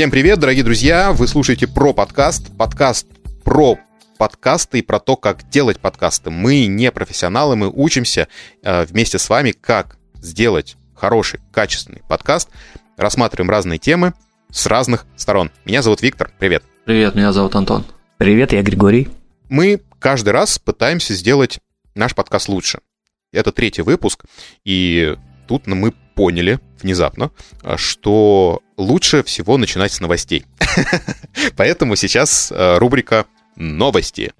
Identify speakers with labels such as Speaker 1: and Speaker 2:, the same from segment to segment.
Speaker 1: Всем привет, дорогие друзья! Вы слушаете про подкаст, подкаст про подкасты и про то, как делать подкасты. Мы не профессионалы, мы учимся э, вместе с вами, как сделать хороший, качественный подкаст. Рассматриваем разные темы с разных сторон. Меня зовут Виктор. Привет.
Speaker 2: Привет, меня зовут Антон.
Speaker 3: Привет, я Григорий.
Speaker 1: Мы каждый раз пытаемся сделать наш подкаст лучше. Это третий выпуск, и тут мы поняли внезапно, что лучше всего начинать с новостей. Поэтому сейчас э, рубрика «Новости».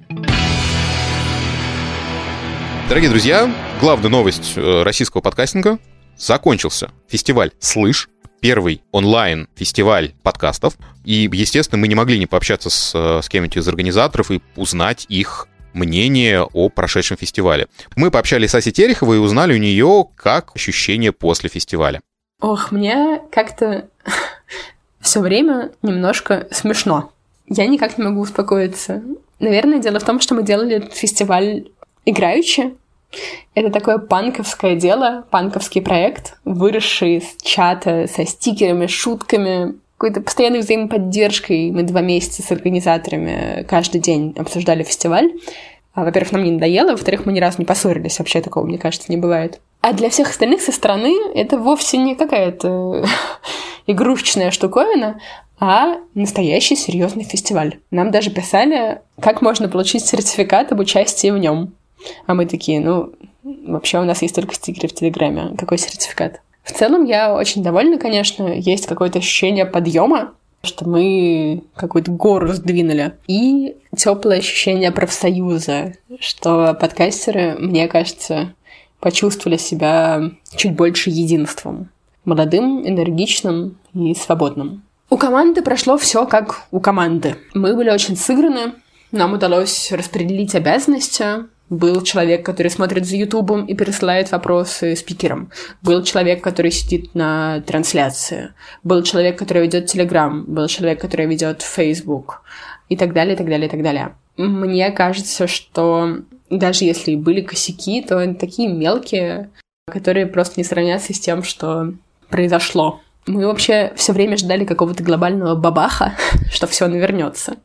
Speaker 1: Дорогие друзья, главная новость э, российского подкастинга. Закончился фестиваль «Слышь», первый онлайн-фестиваль подкастов. И, естественно, мы не могли не пообщаться с, э, с кем-нибудь из организаторов и узнать их мнение о прошедшем фестивале. Мы пообщались с Асей Тереховой и узнали у нее, как ощущения после фестиваля.
Speaker 4: Ох, мне как-то все время немножко смешно. Я никак не могу успокоиться. Наверное, дело в том, что мы делали этот фестиваль играючи. Это такое панковское дело, панковский проект, выросший из чата со стикерами, шутками, какой-то постоянной взаимоподдержкой. Мы два месяца с организаторами каждый день обсуждали фестиваль. А, во-первых, нам не надоело, во-вторых, мы ни разу не поссорились. Вообще такого, мне кажется, не бывает. А для всех остальных со стороны это вовсе не какая-то игрушечная штуковина, а настоящий серьезный фестиваль. Нам даже писали, как можно получить сертификат об участии в нем. А мы такие, ну, вообще у нас есть только стикеры в Телеграме. Какой сертификат? В целом я очень довольна, конечно. Есть какое-то ощущение подъема, что мы какую-то гору сдвинули. И теплое ощущение профсоюза, что подкастеры, мне кажется, почувствовали себя чуть больше единством. Молодым, энергичным и свободным. У команды прошло все как у команды. Мы были очень сыграны, нам удалось распределить обязанности, был человек, который смотрит за Ютубом и пересылает вопросы спикерам. Был человек, который сидит на трансляции. Был человек, который ведет Телеграм. Был человек, который ведет Facebook. И так далее, и так далее, и так далее. Мне кажется, что даже если были косяки, то они такие мелкие, которые просто не сравнятся с тем, что произошло. Мы вообще все время ждали какого-то глобального бабаха, что все навернется.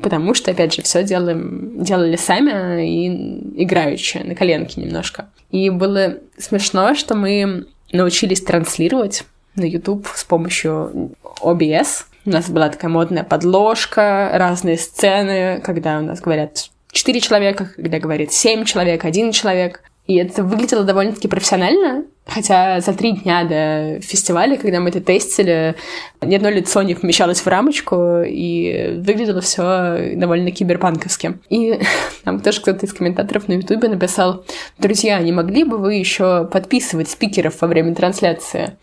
Speaker 4: Потому что, опять же, все делаем, делали сами и играючи, на коленке немножко. И было смешно, что мы научились транслировать на YouTube с помощью OBS. У нас была такая модная подложка, разные сцены, когда у нас говорят четыре человека, когда говорит семь человек, один человек. И это выглядело довольно-таки профессионально, хотя за три дня до фестиваля, когда мы это тестили, ни одно лицо не помещалось в рамочку, и выглядело все довольно киберпанковски. И там тоже кто-то из комментаторов на Ютубе написал, друзья, не могли бы вы еще подписывать спикеров во время трансляции?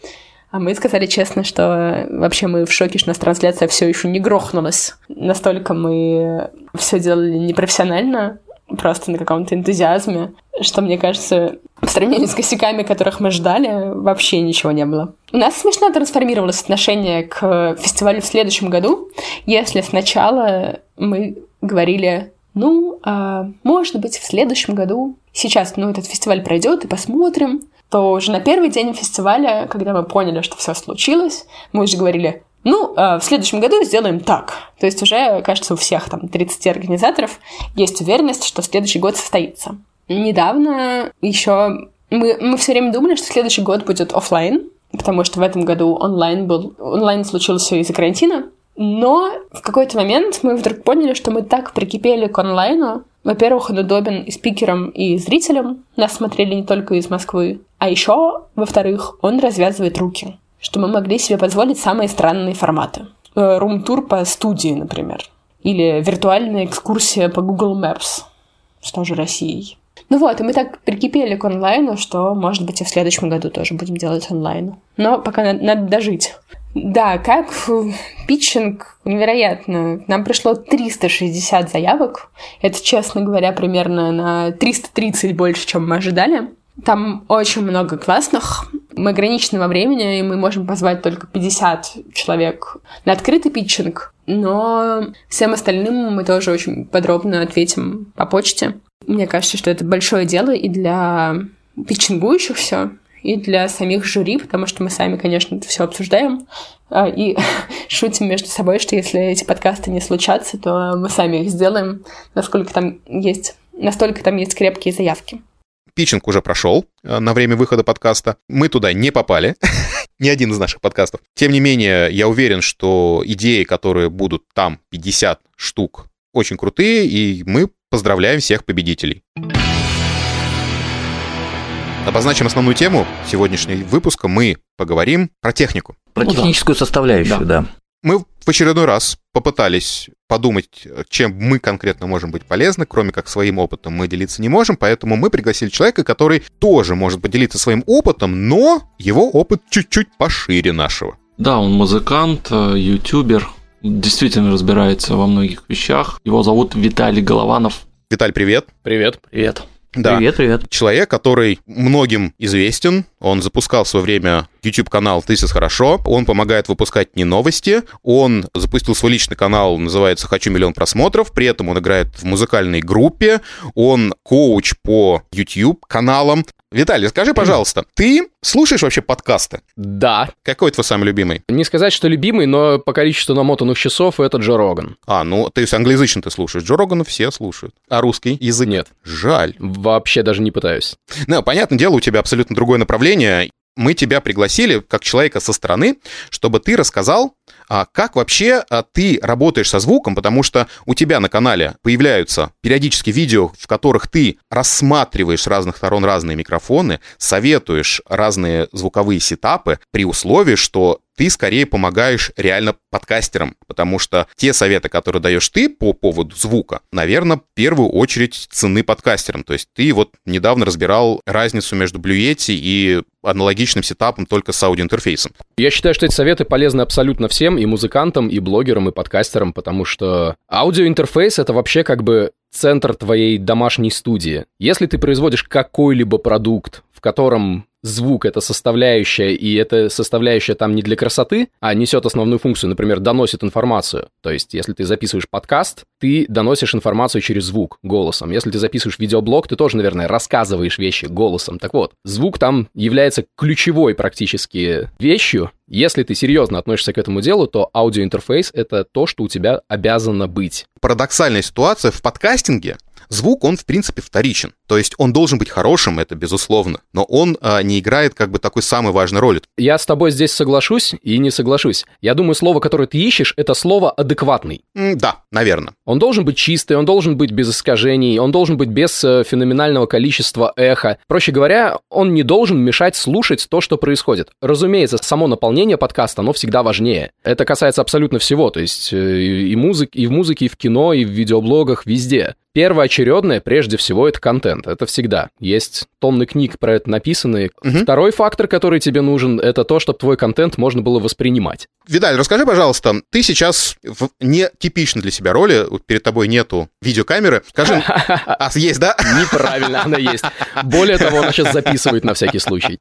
Speaker 4: А мы сказали честно, что вообще мы в шоке, что у нас трансляция все еще не грохнулась. Настолько мы все делали непрофессионально, просто на каком-то энтузиазме, что, мне кажется, по сравнению с косяками, которых мы ждали, вообще ничего не было. У нас смешно трансформировалось отношение к фестивалю в следующем году, если сначала мы говорили, ну, а, может быть, в следующем году, сейчас, ну, этот фестиваль пройдет и посмотрим, то уже на первый день фестиваля, когда мы поняли, что все случилось, мы уже говорили, ну, а, в следующем году сделаем так. То есть уже, кажется, у всех там 30 организаторов есть уверенность, что следующий год состоится. Недавно еще мы, мы все время думали, что следующий год будет офлайн, потому что в этом году онлайн был, онлайн случился из-за карантина. Но в какой-то момент мы вдруг поняли, что мы так прикипели к онлайну. Во-первых, он удобен и спикерам, и зрителям. Нас смотрели не только из Москвы. А еще, во-вторых, он развязывает руки что мы могли себе позволить самые странные форматы. Э, рум-тур по студии, например. Или виртуальная экскурсия по Google Maps с той же Россией. Ну вот, и мы так прикипели к онлайну, что, может быть, и в следующем году тоже будем делать онлайн. Но пока надо, надо дожить. Да, как питчинг невероятно. Нам пришло 360 заявок. Это, честно говоря, примерно на 330 больше, чем мы ожидали. Там очень много классных. Мы ограничены во времени, и мы можем позвать только 50 человек на открытый питчинг. Но всем остальным мы тоже очень подробно ответим по почте. Мне кажется, что это большое дело и для питчингующихся, и для самих жюри, потому что мы сами, конечно, это все обсуждаем а, и шутим между собой, что если эти подкасты не случатся, то мы сами их сделаем, насколько там есть, настолько там есть крепкие заявки.
Speaker 1: Питчинг уже прошел э, на время выхода подкаста. Мы туда не попали, ни один из наших подкастов. Тем не менее, я уверен, что идеи, которые будут там, 50 штук, очень крутые, и мы поздравляем всех победителей. Обозначим основную тему сегодняшнего выпуска. Мы поговорим про технику.
Speaker 2: Про ну, техническую да. составляющую, да. да.
Speaker 1: Мы в очередной раз попытались подумать, чем мы конкретно можем быть полезны, кроме как своим опытом мы делиться не можем, поэтому мы пригласили человека, который тоже может поделиться своим опытом, но его опыт чуть-чуть пошире нашего.
Speaker 3: Да, он музыкант, э, ютубер, действительно разбирается во многих вещах. Его зовут Виталий Голованов.
Speaker 1: Виталь, привет.
Speaker 3: Привет. Привет.
Speaker 1: Да. Привет, привет. Человек, который многим известен. Он запускал в свое время YouTube-канал «Ты хорошо». Он помогает выпускать не новости. Он запустил свой личный канал, называется «Хочу миллион просмотров». При этом он играет в музыкальной группе. Он коуч по YouTube-каналам. Виталий, скажи, пожалуйста, ты слушаешь вообще подкасты?
Speaker 5: Да.
Speaker 1: Какой твой самый любимый?
Speaker 5: Не сказать, что любимый, но по количеству намотанных часов это Джо Роган.
Speaker 1: А, ну, то есть англоязычный ты слушаешь. Джо Рогана все слушают. А русский язык?
Speaker 5: Нет.
Speaker 1: Жаль.
Speaker 5: Вообще даже не пытаюсь.
Speaker 1: Ну, понятное дело, у тебя абсолютно другое направление. Мы тебя пригласили как человека со стороны, чтобы ты рассказал, а как вообще а, ты работаешь со звуком, потому что у тебя на канале появляются периодически видео, в которых ты рассматриваешь с разных сторон разные микрофоны, советуешь разные звуковые сетапы при условии, что ты скорее помогаешь реально подкастерам, потому что те советы, которые даешь ты по поводу звука, наверное, в первую очередь цены подкастерам. То есть ты вот недавно разбирал разницу между Blue Yeti и аналогичным сетапом только с аудиоинтерфейсом.
Speaker 5: Я считаю, что эти советы полезны абсолютно всем, и музыкантам, и блогерам, и подкастерам, потому что аудиоинтерфейс — это вообще как бы центр твоей домашней студии. Если ты производишь какой-либо продукт, в котором звук — это составляющая, и эта составляющая там не для красоты, а несет основную функцию, например, доносит информацию. То есть, если ты записываешь подкаст, ты доносишь информацию через звук, голосом. Если ты записываешь видеоблог, ты тоже, наверное, рассказываешь вещи голосом. Так вот, звук там является ключевой практически вещью. Если ты серьезно относишься к этому делу, то аудиоинтерфейс — это то, что у тебя обязано быть.
Speaker 1: Парадоксальная ситуация в подкастинге Звук, он, в принципе, вторичен. То есть он должен быть хорошим, это безусловно, но он а, не играет как бы такой самой важной роли.
Speaker 5: Я с тобой здесь соглашусь и не соглашусь. Я думаю, слово, которое ты ищешь, это слово «адекватный».
Speaker 1: Mm, да, наверное.
Speaker 5: Он должен быть чистый, он должен быть без искажений, он должен быть без э, феноменального количества эха. Проще говоря, он не должен мешать слушать то, что происходит. Разумеется, само наполнение подкаста, оно всегда важнее. Это касается абсолютно всего, то есть э, и, музык, и в музыке, и в кино, и в видеоблогах, везде. Первоочередное, прежде всего, это контент. Это всегда. Есть тонны книг про это написаны. Угу. Второй фактор, который тебе нужен, это то, чтобы твой контент можно было воспринимать.
Speaker 1: Видаль, расскажи, пожалуйста, ты сейчас в нетипичной для себя роли, перед тобой нету видеокамеры. Скажи, а есть, да?
Speaker 5: Неправильно, она есть. Более того, она сейчас записывает на всякий случай.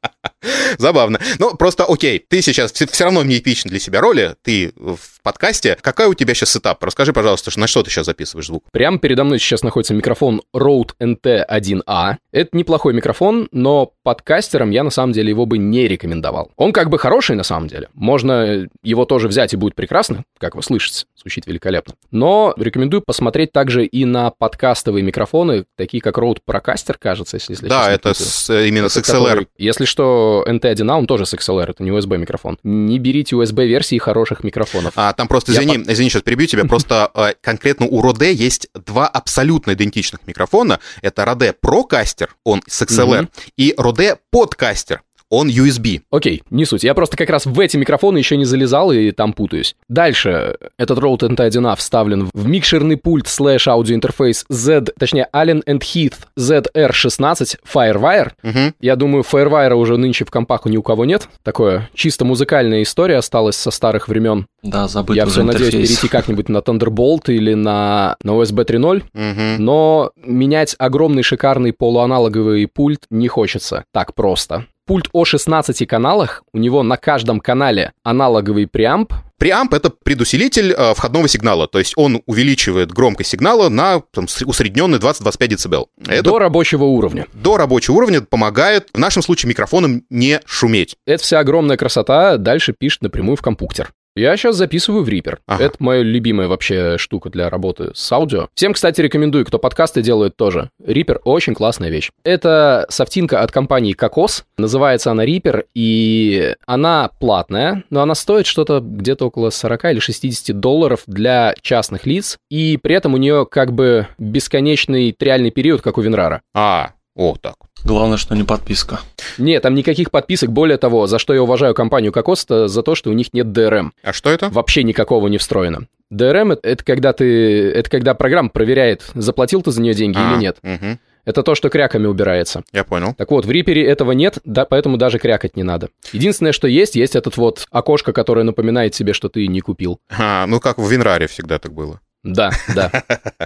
Speaker 1: Забавно. Ну, просто окей, ты сейчас все равно в нетипичной для себя роли, ты в подкасте. Какая у тебя сейчас этап? Расскажи, пожалуйста, на что ты сейчас записываешь звук?
Speaker 5: Прямо передо мной сейчас находится микрофон Rode NT1A. Это неплохой микрофон, но подкастерам я на самом деле его бы не рекомендовал. Он как бы хороший на самом деле. Можно его тоже взять и будет прекрасно, как вы слышите. Звучит великолепно. Но рекомендую посмотреть также и на подкастовые микрофоны, такие как Rode Procaster, кажется, если, если
Speaker 1: Да, это с, именно это с XLR. Который,
Speaker 5: если что, NT1A, он тоже с XLR, это не USB микрофон. Не берите USB-версии хороших микрофонов.
Speaker 1: А, там просто, извини, я... извини, сейчас перебью тебя, просто э, конкретно у Rode есть два абсолютно идентичных микрофона. Это Rode Procaster, он с XLR, и Rode Podcaster, он USB.
Speaker 5: Окей, не суть. Я просто как раз в эти микрофоны еще не залезал и там путаюсь. Дальше. Этот Rode NT1A вставлен в микшерный пульт слэш аудиоинтерфейс Z, точнее Allen and Heath ZR16 Firewire. Угу. Я думаю, Firewire уже нынче в компах ни у кого нет. Такое чисто музыкальная история осталась со старых времен.
Speaker 3: Да, забыть
Speaker 5: Я все интерфейс. надеюсь перейти как-нибудь на Thunderbolt или на, на USB 3.0, угу. но менять огромный шикарный полуаналоговый пульт не хочется так просто. Пульт о 16 каналах, у него на каждом канале аналоговый преамп,
Speaker 1: Преамп — это предусилитель э, входного сигнала, то есть он увеличивает громкость сигнала на там, усредненный 20-25 дБ. Это
Speaker 5: до рабочего уровня.
Speaker 1: до рабочего уровня помогает, в нашем случае, микрофоном не шуметь.
Speaker 5: Эта вся огромная красота дальше пишет напрямую в компьютер. Я сейчас записываю в Reaper.
Speaker 1: Ага.
Speaker 5: Это моя любимая вообще штука для работы с аудио. Всем, кстати, рекомендую, кто подкасты делает тоже. Reaper очень классная вещь. Это софтинка от компании Кокос. Называется она Reaper, и она платная, но она стоит что-то где-то около 40 или 60 долларов для частных лиц, и при этом у нее как бы бесконечный триальный период, как у Винрара.
Speaker 1: А, о, так.
Speaker 3: Главное, что не подписка.
Speaker 5: Нет, там никаких подписок. Более того, за что я уважаю компанию Кокос, это за то, что у них нет DRM.
Speaker 1: А что это?
Speaker 5: Вообще никакого не встроено. DRM это, это когда ты, это когда программа проверяет, заплатил ты за нее деньги
Speaker 1: А,
Speaker 5: или нет.
Speaker 1: мгм,
Speaker 5: Это то, что кряками убирается.
Speaker 1: я понял.
Speaker 5: Так вот, в Reaper этого нет, да, поэтому даже крякать не надо. Единственное, что есть, есть этот вот окошко, которое напоминает тебе, что ты не купил.
Speaker 1: А, ну, как в Винраре всегда так было.
Speaker 5: Да, да.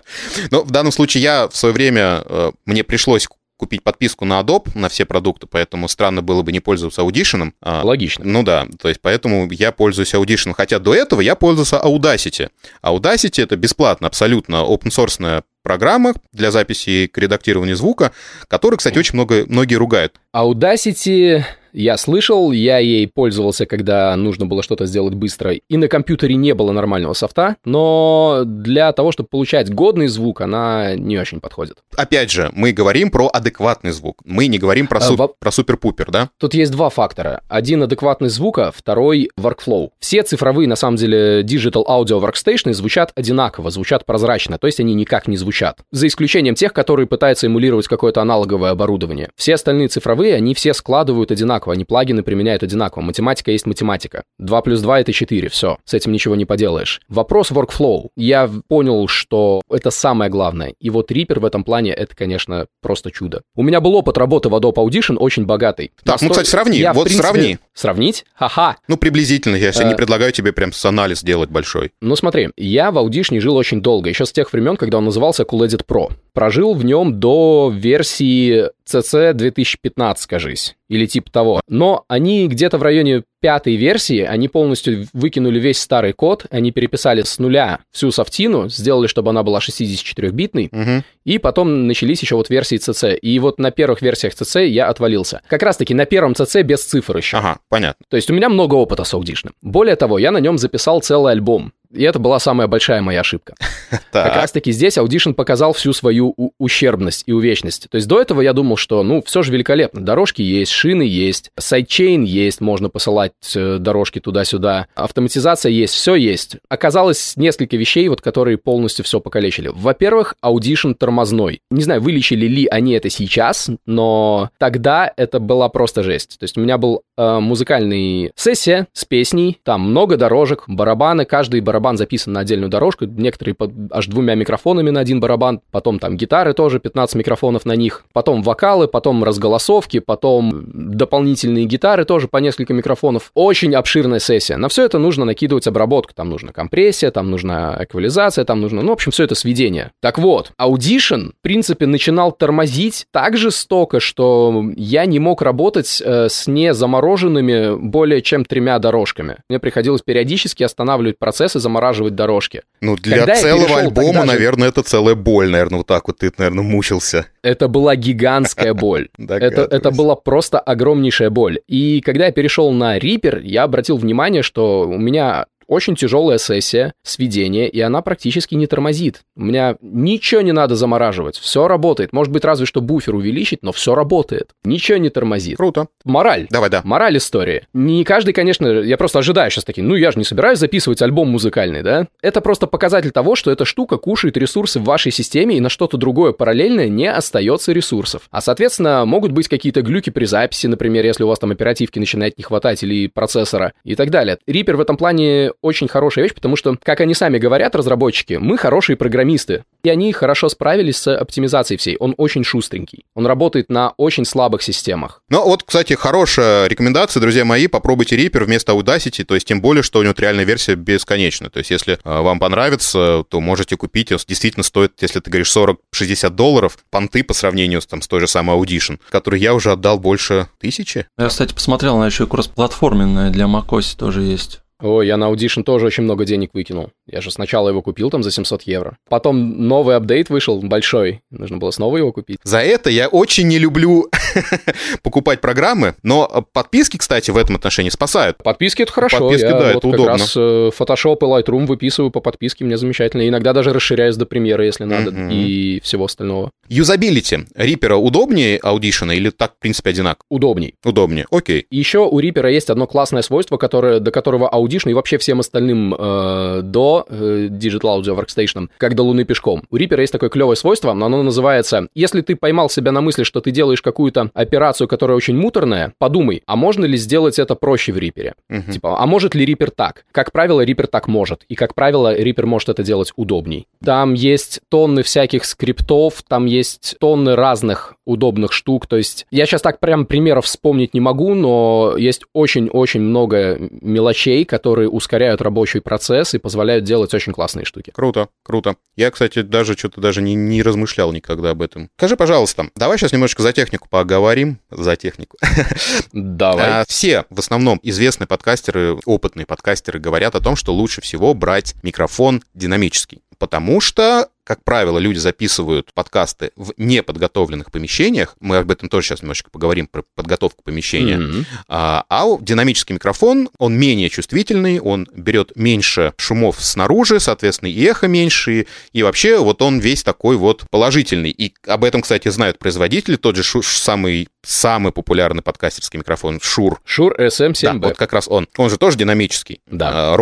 Speaker 1: Но в данном случае я в свое время, э, мне пришлось купить подписку на Adobe на все продукты, поэтому странно было бы не пользоваться Audition. А,
Speaker 5: Логично.
Speaker 1: Ну да, то есть поэтому я пользуюсь Audition, хотя до этого я пользовался Audacity. Audacity — это бесплатно, абсолютно open-source программа для записи и редактирования звука, которую, кстати, очень много, многие ругают.
Speaker 5: Audacity я слышал, я ей пользовался, когда нужно было что-то сделать быстро, и на компьютере не было нормального софта, но для того, чтобы получать годный звук, она не очень подходит.
Speaker 1: Опять же, мы говорим про адекватный звук, мы не говорим про,
Speaker 5: А,
Speaker 1: су-
Speaker 5: во-
Speaker 1: про супер-пупер, да?
Speaker 5: Тут есть два фактора. Один адекватность звука, второй workflow. Все цифровые, на самом деле, digital audio workstation звучат одинаково, звучат прозрачно, то есть они никак не звучат. За исключением тех, которые пытаются эмулировать какое-то аналоговое оборудование. Все остальные цифровые, они все складывают одинаково, они плагины применяют одинаково. Математика есть математика. 2 плюс 2 это 4, все. С этим ничего не поделаешь. Вопрос workflow. Я понял, что это самое главное. И вот Reaper в этом плане, это, конечно, просто чудо. У меня был опыт работы в Adobe Audition очень богатый.
Speaker 1: Так, ну, кстати, сравни.
Speaker 5: Я,
Speaker 1: Вот
Speaker 5: принципе,
Speaker 1: сравни.
Speaker 5: Сравнить? Ха-ха.
Speaker 1: Ну, приблизительно, я сейчас
Speaker 5: Э.
Speaker 1: не предлагаю тебе прям с анализ делать большой.
Speaker 5: Ну смотри, я в Audition жил очень долго, еще с тех времен, когда он назывался Cool Pro. Прожил в нем до версии CC 2015, кажись, или типа того. Но они где-то в районе пятой версии, они полностью выкинули весь старый код, они переписали с нуля всю софтину, сделали, чтобы она была 64-битной,
Speaker 1: Мгм.
Speaker 5: и потом начались еще вот версии CC. И вот на первых версиях CC я отвалился. Как раз-таки на первом CC без цифр еще.
Speaker 1: Ага, понятно.
Speaker 5: То есть у меня много опыта с Audition. Более того, я на нем записал целый альбом. И это была самая большая моя ошибка. Как
Speaker 1: Так,
Speaker 5: раз-таки здесь Audition показал всю свою ущербность и увечность. То есть до этого я думал, что, ну, все же великолепно. Дорожки есть, шины есть, sidechain есть, можно посылать э, дорожки туда-сюда, автоматизация есть, все есть. Оказалось несколько вещей, вот, которые полностью все покалечили. Во-первых, Audition тормозной. Не знаю, вылечили ли они это сейчас, но тогда это была просто жесть. То есть у меня был э, музыкальный сессия с песней, там много дорожек, барабаны, каждый барабан записан на отдельную дорожку, некоторые под аж двумя микрофонами на один барабан, потом там гитары тоже, 15 микрофонов на них, потом вокалы, потом разголосовки, потом дополнительные гитары тоже по несколько микрофонов. Очень обширная сессия. На все это нужно накидывать обработку, там нужна компрессия, там нужна эквализация, там нужно, ну, в общем, все это сведение. Так вот, Audition, в принципе, начинал тормозить так жестоко, что я не мог работать э, с не замороженными более чем тремя дорожками. Мне приходилось периодически останавливать процесс и замораживать дорожки.
Speaker 1: ну для
Speaker 5: когда
Speaker 1: целого
Speaker 5: перешел
Speaker 1: альбома,
Speaker 5: же-
Speaker 1: наверное, это целая боль, наверное, вот так вот ты, наверное, мучился.
Speaker 5: Это была гигантская боль. Это, это была просто огромнейшая боль. И когда я перешел на Reaper, я обратил внимание, что у меня очень тяжелая сессия сведения, и она практически не тормозит. У меня ничего не надо замораживать, все работает. Может быть, разве что буфер увеличить, но все работает. Ничего не тормозит.
Speaker 1: Круто.
Speaker 5: Мораль.
Speaker 1: Давай, да.
Speaker 5: Мораль истории. Не каждый, конечно, я просто ожидаю сейчас такие, ну я же не собираюсь записывать альбом музыкальный, да? Это просто показатель того, что эта штука кушает ресурсы в вашей системе, и на что-то другое параллельное не остается ресурсов. А, соответственно, могут быть какие-то глюки при записи, например, если у вас там оперативки начинает не хватать или процессора и так далее. Reaper в этом плане очень хорошая вещь, потому что, как они сами говорят, разработчики, мы хорошие программисты. И они хорошо справились с оптимизацией всей. Он очень шустренький. Он работает на очень слабых системах.
Speaker 1: Ну, вот, кстати, хорошая рекомендация, друзья мои, попробуйте Reaper вместо Audacity, то есть тем более, что у него реальная версия бесконечна. То есть если э, вам понравится, то можете купить. Он действительно стоит, если ты говоришь 40-60 долларов, понты по сравнению с, там, с той же самой Audition, который я уже отдал больше тысячи.
Speaker 3: Я, кстати, посмотрел, она еще и кроссплатформенная для macOS тоже есть.
Speaker 5: Ой, я на Audition тоже очень много денег выкинул. Я же сначала его купил там за 700 евро. Потом новый апдейт вышел, большой. Нужно было снова его купить.
Speaker 1: За это я очень не люблю покупать программы, но подписки, кстати, в этом отношении спасают.
Speaker 5: Подписки это хорошо.
Speaker 1: Подписки,
Speaker 5: я
Speaker 1: да,
Speaker 5: вот
Speaker 1: это
Speaker 5: как
Speaker 1: удобно.
Speaker 5: раз э, Photoshop и Lightroom выписываю по подписке, мне замечательно. Иногда даже расширяюсь до премьеры, если надо,
Speaker 1: Мгм.
Speaker 5: и всего остального.
Speaker 1: Юзабилити Reaper удобнее Audition или так, в принципе, одинаково?
Speaker 5: Удобней.
Speaker 1: Удобнее, окей.
Speaker 5: Еще у Reaper есть одно классное свойство, которое, до которого Audition и вообще всем остальным э, до э, Digital Audio Workstation, как до Луны пешком. У Reaper есть такое клевое свойство, но оно называется, если ты поймал себя на мысли, что ты делаешь какую-то операцию, которая очень муторная, подумай, а можно ли сделать это проще в Reaper?
Speaker 1: Мгм.
Speaker 5: Типа, а может ли Reaper так? Как правило, Reaper так может. И, как правило, Reaper может это делать удобней. Там есть тонны всяких скриптов, там есть тонны разных удобных штук. То есть я сейчас так прям примеров вспомнить не могу, но есть очень-очень много мелочей, которые ускоряют рабочий процесс и позволяют делать очень классные штуки.
Speaker 1: Круто, круто. Я, кстати, даже что-то даже не, не размышлял никогда об этом. Скажи, пожалуйста, давай сейчас немножечко за технику поговорим. За технику.
Speaker 5: Давай.
Speaker 1: А, Все, в основном, известные подкастеры, опытные подкастеры говорят о том, что лучше всего брать микрофон динамический. Потому что, как правило, люди записывают подкасты в неподготовленных помещениях. Мы об этом тоже сейчас немножечко поговорим, про подготовку помещения.
Speaker 5: Мгм.
Speaker 1: А, а динамический микрофон, он менее чувствительный, он берет меньше шумов снаружи, соответственно, и эхо меньше, и, вообще вот он весь такой вот положительный. И об этом, кстати, знают производители. Тот же Шу- ш- самый, самый популярный подкастерский микрофон Шур.
Speaker 5: Шур
Speaker 1: Да,
Speaker 5: SM7B.
Speaker 1: вот как раз он. Он же тоже динамический.
Speaker 5: Да.
Speaker 1: А,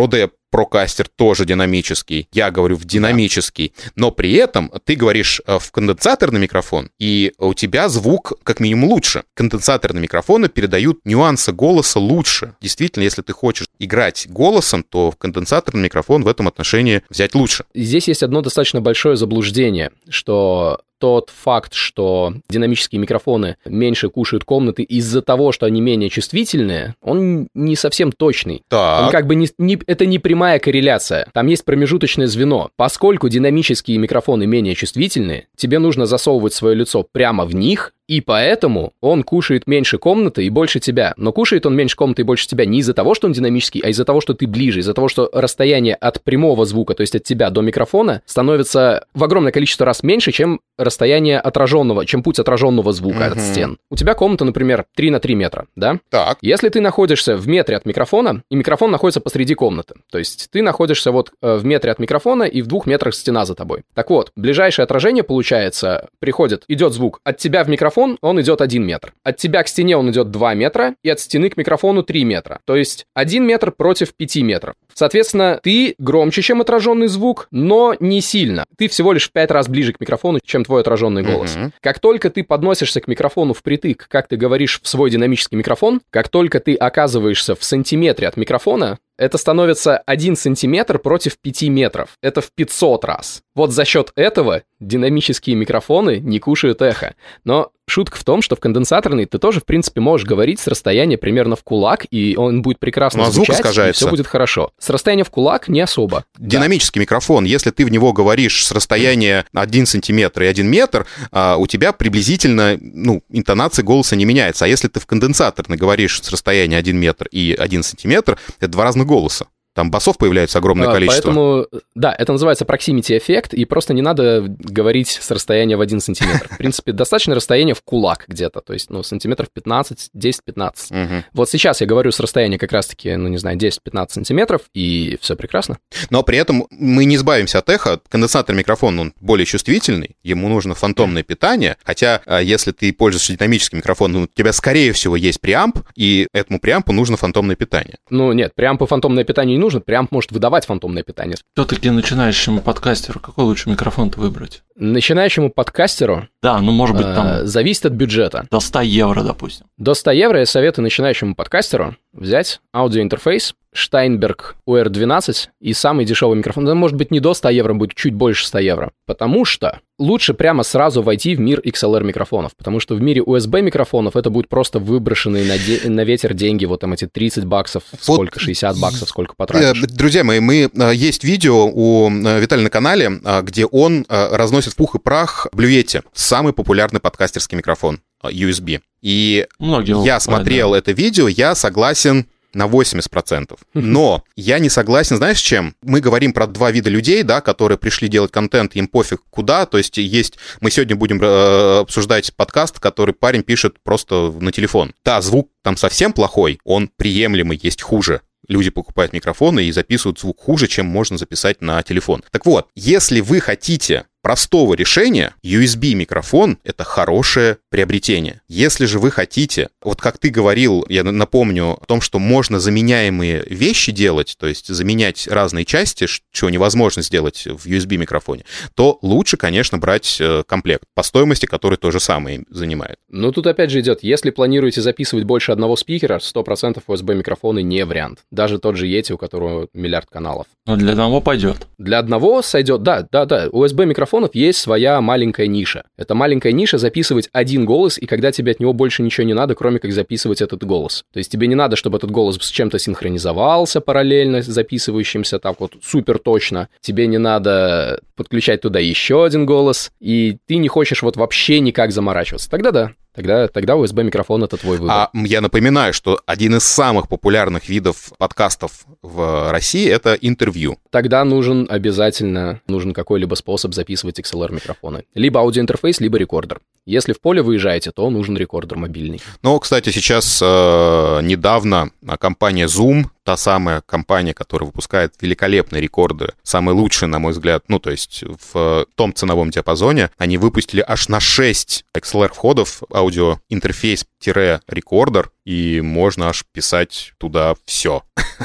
Speaker 1: Procastер тоже динамический. Я говорю в динамический. Но при этом ты говоришь э, в конденсаторный микрофон, и у тебя звук как минимум лучше. Конденсаторные микрофоны передают нюансы голоса лучше. Действительно, если ты хочешь играть голосом, то конденсаторный микрофон в этом отношении взять лучше.
Speaker 5: Здесь есть одно достаточно большое заблуждение, что тот факт, что динамические микрофоны меньше кушают комнаты из-за того, что они менее чувствительные, он не совсем точный. Он
Speaker 1: Так.
Speaker 5: как бы не, не- это не прямая корреляция. Там есть промежуточное звено. Поскольку динамические микрофоны менее чувствительные, тебе нужно засовывать свое лицо прямо в них, и поэтому он кушает меньше комнаты и больше тебя. Но кушает он меньше комнаты и больше тебя не из-за того, что он динамический, а из-за того, что ты ближе, из-за того, что расстояние от прямого звука, то есть от тебя до микрофона, становится в огромное количество раз меньше, чем расстояние отраженного, чем путь отраженного звука от
Speaker 1: Мгм.
Speaker 5: стен. У тебя комната, например, 3 на 3 метра, да?
Speaker 1: Так.
Speaker 5: Если ты находишься в метре от микрофона, и микрофон находится посреди комнаты, то есть ты находишься вот э, в метре от микрофона и в двух метрах стена за тобой. Так вот, ближайшее отражение, получается, приходит, идет звук от тебя в микрофон, он идет 1 метр. От тебя к стене он идет 2 метра, и от стены к микрофону 3 метра. То есть 1 метр против 5 метров. Соответственно, ты громче, чем отраженный звук, но не сильно. Ты всего лишь в 5 раз ближе к микрофону, чем твой отраженный голос.
Speaker 1: Мгм.
Speaker 5: Как только ты подносишься к микрофону впритык, как ты говоришь в свой динамический микрофон, как только ты оказываешься в сантиметре от микрофона, это становится 1 сантиметр против 5 метров. Это в 500 раз. Вот за счет этого динамические микрофоны не кушают эхо. Но шутка в том, что в конденсаторный ты тоже, в принципе, можешь говорить с расстояния примерно в кулак, и он будет прекрасно
Speaker 1: Ну, а звук
Speaker 5: звучать, и все будет хорошо. С расстояния в кулак не особо.
Speaker 1: Динамический микрофон, если ты в него говоришь с расстояния 1 сантиметр и 1 метр, а, у тебя приблизительно, ну, интонация голоса не меняется. А если ты в конденсаторный говоришь с расстояния 1 метр и 1 сантиметр, это два разных голоса. Там басов появляется огромное
Speaker 5: А,
Speaker 1: количество.
Speaker 5: Поэтому, да, это называется proximity эффект, и просто не надо говорить с расстояния в 1 сантиметр. В принципе, достаточно расстояния в кулак где-то, то есть, ну, сантиметров 15, 10-15.
Speaker 1: Мгм.
Speaker 5: Вот сейчас я говорю с расстояния как раз-таки, ну, не знаю, 10-15 сантиметров, и все прекрасно.
Speaker 1: Но при этом мы не избавимся от эха. Конденсатор микрофон, он более чувствительный, ему нужно фантомное питание. Хотя, а, если ты пользуешься динамическим микрофоном, у тебя, скорее всего, есть преамп, и этому преампу нужно фантомное питание.
Speaker 5: Ну, нет, прям по фантомное питание не нужно прям может выдавать фантомное питание.
Speaker 3: Все-таки начинающему подкастеру какой лучше микрофон-то выбрать?
Speaker 5: Начинающему подкастеру
Speaker 3: Да, ну может быть
Speaker 5: э,
Speaker 3: там
Speaker 5: зависит от бюджета.
Speaker 3: до 100 евро, допустим.
Speaker 5: До 100 евро я советую начинающему подкастеру взять аудиоинтерфейс Steinberg UR12 и самый дешевый микрофон. Да, может быть, не до 100 евро, будет чуть больше 100 евро. Потому что лучше прямо сразу войти в мир XLR микрофонов, потому что в мире USB микрофонов это будет просто выброшенные на, де- на ветер деньги, вот там эти 30 баксов,
Speaker 1: Вот
Speaker 5: сколько, 60 баксов, сколько
Speaker 1: Э,
Speaker 5: потратишь.
Speaker 1: Друзья мои, мы э, есть видео у э, Виталия на канале, э, где он э, разносит пух и прах Блюете, самый популярный подкастерский микрофон э, USB. И
Speaker 3: Многие
Speaker 1: я смотрел это видео, я согласен на 80%. Но я не согласен, знаешь, с чем? Мы говорим про два вида людей, да, которые пришли делать контент, им пофиг куда, то есть есть... Мы сегодня будем э, обсуждать подкаст, который парень пишет просто на телефон. Да, звук там совсем плохой, он приемлемый, есть хуже. Люди покупают микрофоны и записывают звук хуже, чем можно записать на телефон. Так вот, если вы хотите простого решения, USB-микрофон — это хорошее приобретение. Если же вы хотите, вот как ты говорил, я на- напомню о том, что можно заменяемые вещи делать, то есть заменять разные части, чего невозможно сделать в USB-микрофоне, то лучше, конечно, брать э, комплект по стоимости, который то же самое занимает.
Speaker 5: Ну, тут опять же идет, если планируете записывать больше одного спикера, 100% USB-микрофоны не вариант. Даже тот же Yeti, у которого миллиард каналов.
Speaker 3: Но для одного пойдет.
Speaker 5: Для одного сойдет, да, да, да, у USB-микрофонов есть своя маленькая ниша. Это маленькая ниша записывать один голос, и когда тебе от него больше ничего не надо, кроме как записывать этот голос. То есть тебе не надо, чтобы этот голос с чем-то синхронизовался параллельно с записывающимся так вот супер точно. Тебе не надо подключать туда еще один голос, и ты не хочешь вот вообще никак заморачиваться. Тогда да, тогда, тогда USB-микрофон это твой выбор.
Speaker 1: А я напоминаю, что один из самых популярных видов подкастов в России — это интервью.
Speaker 5: Тогда нужен обязательно нужен какой-либо способ записывать XLR-микрофоны. Либо аудиоинтерфейс, либо рекордер. Если в поле выезжаете, то нужен рекордер мобильный.
Speaker 1: Но, кстати, сейчас э, недавно а, компания Zoom, та самая компания, которая выпускает великолепные рекордеры, самые лучшие, на мой взгляд, ну, то есть в том ценовом диапазоне, они выпустили аж на 6 XLR-входов аудиоинтерфейс-рекордер, и можно аж писать туда все.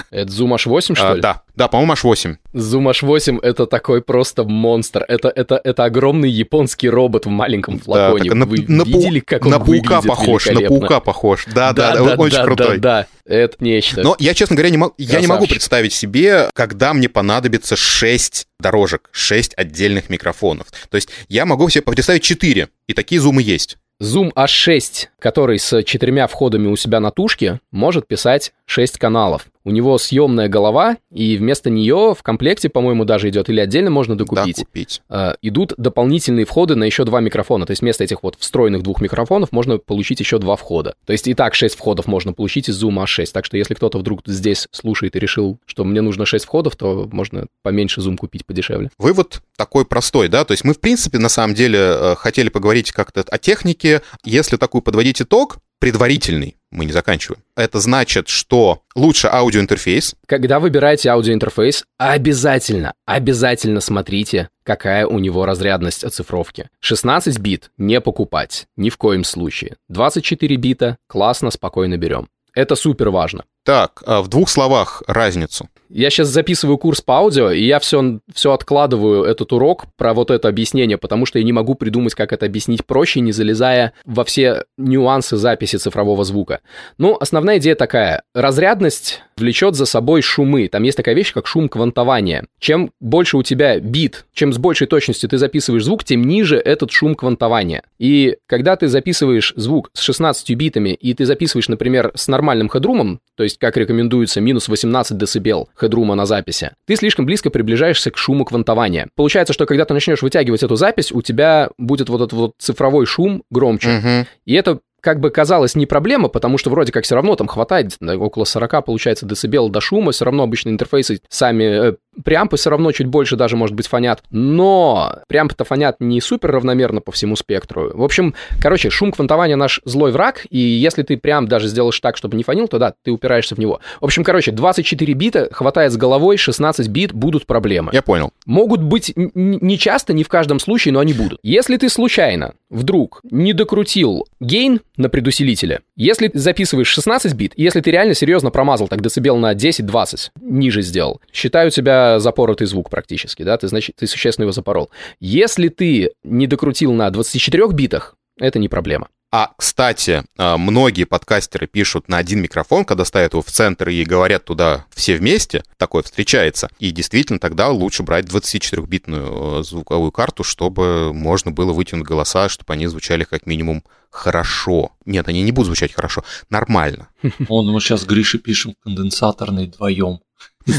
Speaker 5: Это Zoom H8, что ли?
Speaker 1: да, да, по-моему, аж 8.
Speaker 5: Zoom H8 это такой просто монстр. Это, это, это огромный японский робот в маленьком флаконе.
Speaker 1: так на,
Speaker 5: Вы
Speaker 1: на
Speaker 5: видели, как он
Speaker 1: на паука похож, на паука похож. Да, да, да, очень
Speaker 5: да,
Speaker 1: крутой.
Speaker 5: Да, да, это нечто.
Speaker 1: Но я, честно говоря, не, мог- я не могу представить себе, когда мне понадобится 6 дорожек, 6 отдельных микрофонов. То есть я могу себе представить 4, и такие зумы есть.
Speaker 5: Zoom H6, который с четырьмя входами у себя на тушке, может писать 6 каналов. У него съемная голова, и вместо нее в комплекте, по-моему, даже идет, или отдельно можно докупить.
Speaker 1: Да, купить.
Speaker 5: э, идут дополнительные входы на еще два микрофона. То есть вместо этих вот встроенных двух микрофонов можно получить еще два входа. То есть и так 6 входов можно получить из Zoom A6. Так что если кто-то вдруг здесь слушает и решил, что мне нужно 6 входов, то можно поменьше Zoom купить подешевле.
Speaker 1: Вывод такой простой, да, то есть мы, в принципе, на самом деле э, хотели поговорить как-то о технике. Если такой подводить итог, предварительный, мы не заканчиваем, это значит, что лучше аудиоинтерфейс,
Speaker 5: Когда выбираете аудиоинтерфейс, обязательно, обязательно смотрите, какая у него разрядность оцифровки. 16 бит не покупать, ни в коем случае. 24 бита классно, спокойно берем. Это супер важно.
Speaker 1: Так, а в двух словах разницу.
Speaker 5: Я сейчас записываю курс по аудио, и я все, все откладываю этот урок про вот это объяснение, потому что я не могу придумать, как это объяснить проще, не залезая во все нюансы записи цифрового звука. Ну, основная идея такая. Разрядность влечет за собой шумы. Там есть такая вещь, как шум квантования. Чем больше у тебя бит, чем с большей точностью ты записываешь звук, тем ниже этот шум квантования. И когда ты записываешь звук с 16 битами, и ты записываешь, например, с нормальным хедрумом, то есть, как рекомендуется, минус 18 дБ хедрума на записи, ты слишком близко приближаешься к шуму квантования. Получается, что когда ты начнешь вытягивать эту запись, у тебя будет вот этот вот цифровой шум громче.
Speaker 1: Мгм.
Speaker 5: И это как бы казалось не проблема, потому что вроде как все равно там хватает около 40, получается, децибел до шума, все равно обычные интерфейсы сами, э, Преампы все равно чуть больше даже, может быть, фонят, но преампы-то фонят не супер равномерно по всему спектру. В общем, короче, шум квантования наш злой враг, и если ты прям даже сделаешь так, чтобы не фонил, то да, ты упираешься в него. В общем, короче, 24 бита хватает с головой, 16 бит будут проблемы.
Speaker 1: Я понял.
Speaker 5: Могут быть не часто, не в каждом случае, но они будут. Если ты случайно вдруг не докрутил гейн на предусилителе, если ты записываешь 16 бит, если ты реально серьезно промазал, так децибел на 10-20 ниже сделал, считаю у тебя запоротый звук практически, да, ты, значит, ты существенно его запорол. Если ты не докрутил на 24 битах, это не проблема.
Speaker 1: А, кстати, а, многие подкастеры пишут на один микрофон, когда ставят его в центр и говорят туда все вместе, такое встречается. И действительно, тогда лучше брать 24-битную э, звуковую карту, чтобы можно было вытянуть голоса, чтобы они звучали как минимум хорошо. Нет, они не будут звучать хорошо, нормально.
Speaker 3: Он мы сейчас Грише пишем конденсаторный вдвоем.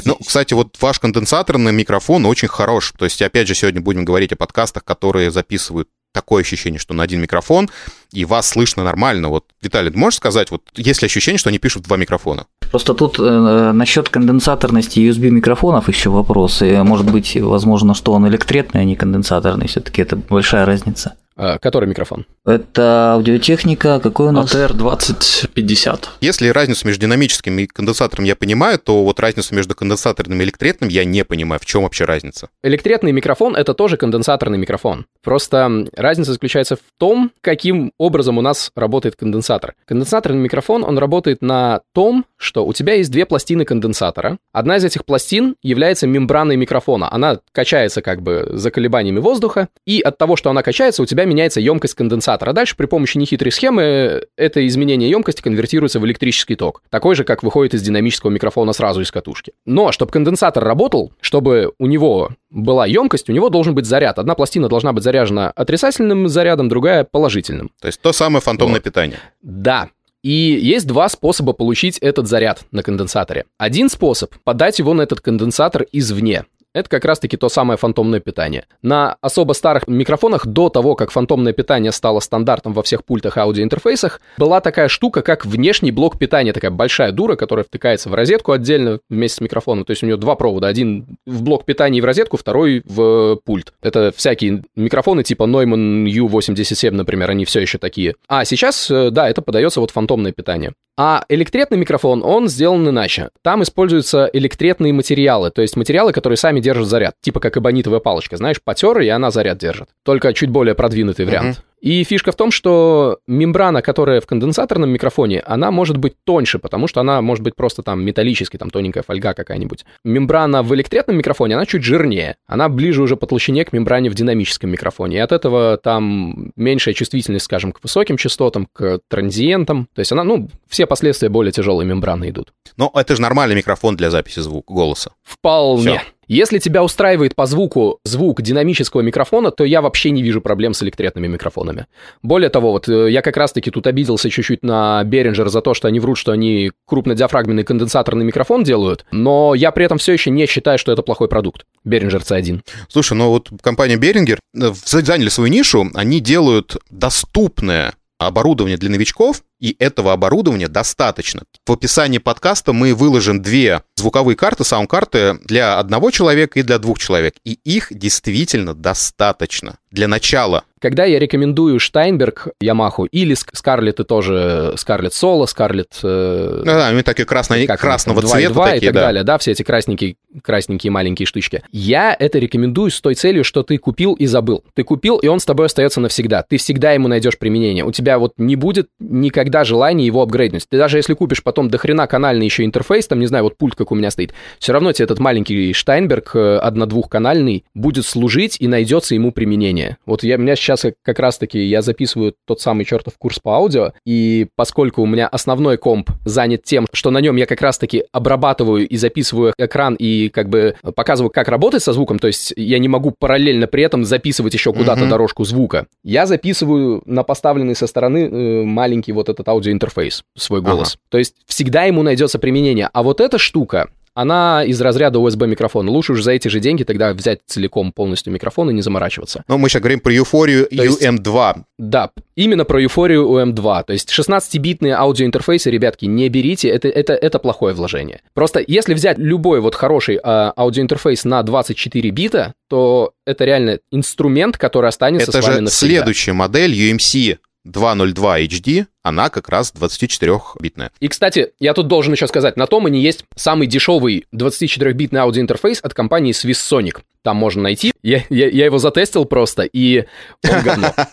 Speaker 1: Ну, кстати, вот ваш конденсаторный микрофон очень хорош. То есть, опять же, сегодня будем говорить о подкастах, которые записывают такое ощущение, что на один микрофон, и вас слышно нормально. Вот, Виталий, ты можешь сказать, вот есть ли ощущение, что они пишут два микрофона?
Speaker 2: Просто тут э, насчет конденсаторности USB микрофонов еще вопрос. И, может быть, возможно, что он электретный, а не конденсаторный. Все-таки это большая разница.
Speaker 5: А, который микрофон?
Speaker 2: Это аудиотехника, какой у нас?
Speaker 3: ATR 2050.
Speaker 1: Если разницу между динамическим и конденсатором я понимаю, то вот разницу между конденсаторным и электретным я не понимаю. В чем вообще разница?
Speaker 5: Электретный микрофон — это тоже конденсаторный микрофон. Просто разница заключается в том, каким образом у нас работает конденсатор. Конденсаторный микрофон, он работает на том, что у тебя есть две пластины конденсатора. Одна из этих пластин является мембраной микрофона. Она качается как бы за колебаниями воздуха, и от того, что она качается, у тебя меняется емкость конденсатора. Дальше при помощи нехитрой схемы это изменение емкости конвертируется в электрический ток. Такой же, как выходит из динамического микрофона сразу из катушки. Но, чтобы конденсатор работал, чтобы у него была емкость, у него должен быть заряд. Одна пластина должна быть заряжена отрицательным зарядом, другая положительным.
Speaker 1: То есть то самое фантомное вот. питание.
Speaker 5: Да, и есть два способа получить этот заряд на конденсаторе. Один способ — подать его на этот конденсатор извне это как раз-таки то самое фантомное питание. На особо старых микрофонах, до того, как фантомное питание стало стандартом во всех пультах аудиоинтерфейсах, была такая штука, как внешний блок питания, такая большая дура, которая втыкается в розетку отдельно вместе с микрофоном. То есть у нее два провода, один в блок питания и в розетку, второй в пульт. Это всякие микрофоны типа Neumann U87, например, они все еще такие. А сейчас, э, да, это подается вот фантомное питание. А электретный микрофон, он сделан иначе. Там используются электретные материалы, то есть материалы, которые сами держат заряд. Типа как эбонитовая палочка, знаешь, потер, и она заряд держит. Только чуть более продвинутый вариант. И фишка в том, что мембрана, которая в конденсаторном микрофоне, она может быть тоньше, потому что она может быть просто там металлический, там тоненькая фольга какая-нибудь. Мембрана в электретном микрофоне, она чуть жирнее. Она ближе уже по толщине к мембране в динамическом микрофоне. И от этого там меньшая чувствительность, скажем, к высоким частотам, к транзиентам. То есть она, ну, все последствия более тяжелой мембраны идут.
Speaker 1: Но это же нормальный микрофон для записи звука, голоса.
Speaker 5: Вполне. Всё. Если тебя устраивает по звуку звук динамического микрофона, то я вообще не вижу проблем с электретными микрофонами. Более того, вот э, я как раз-таки тут обиделся чуть-чуть на Behringer за то, что они врут, что они крупнодиафрагменный конденсаторный микрофон делают, но я при этом все еще не считаю, что это плохой продукт. Behringer C1.
Speaker 1: Слушай, ну вот компания Behringer э, заняли свою нишу, они делают доступное оборудование для новичков, и этого оборудования достаточно. В описании подкаста мы выложим две звуковые карты, саунд-карты для одного человека и для двух человек, и их действительно достаточно. Для начала
Speaker 5: когда я рекомендую Штайнберг Ямаху или Скарлетт и тоже Скарлетт Соло, Скарлетт...
Speaker 1: Э, да, они такие красные, как красного там, цвета 2
Speaker 5: такие, и так да. далее, да, все эти красненькие, красненькие маленькие штучки. Я это рекомендую с той целью, что ты купил и забыл. Ты купил, и он с тобой остается навсегда. Ты всегда ему найдешь применение. У тебя вот не будет никогда желания его апгрейднуть. Ты даже если купишь потом дохрена канальный еще интерфейс, там, не знаю, вот пульт, как у меня стоит, все равно тебе этот маленький Штайнберг э, одно-двухканальный будет служить и найдется ему применение. Вот я, у меня сейчас как раз-таки я записываю тот самый чертов курс по аудио, и поскольку у меня основной комп занят тем, что на нем я как раз-таки обрабатываю и записываю экран и как бы показываю, как работать со звуком, то есть я не могу параллельно при этом записывать еще куда-то mm-hmm. дорожку звука. Я записываю на поставленный со стороны э, маленький вот этот этот аудиоинтерфейс, свой голос. Ага. То есть всегда ему найдется применение. А вот эта штука, она из разряда USB микрофона. Лучше уже за эти же деньги тогда взять целиком полностью микрофон и не заморачиваться.
Speaker 1: Но мы сейчас говорим про Euphoria UM2.
Speaker 5: Да, именно про Euphoria UM2. То есть 16-битные аудиоинтерфейсы, ребятки, не берите, это, это, это плохое вложение. Просто если взять любой вот хороший э, аудиоинтерфейс на 24 бита, то это реально инструмент, который останется
Speaker 1: это
Speaker 5: с вами
Speaker 1: навсегда. Это же следующая модель UMC 202 HD, она как раз 24-битная.
Speaker 5: И, кстати, я тут должен еще сказать, на том и не есть самый дешевый 24-битный аудиоинтерфейс от компании Swissonic. Там можно найти. Я, я, я его затестил просто, и он говно.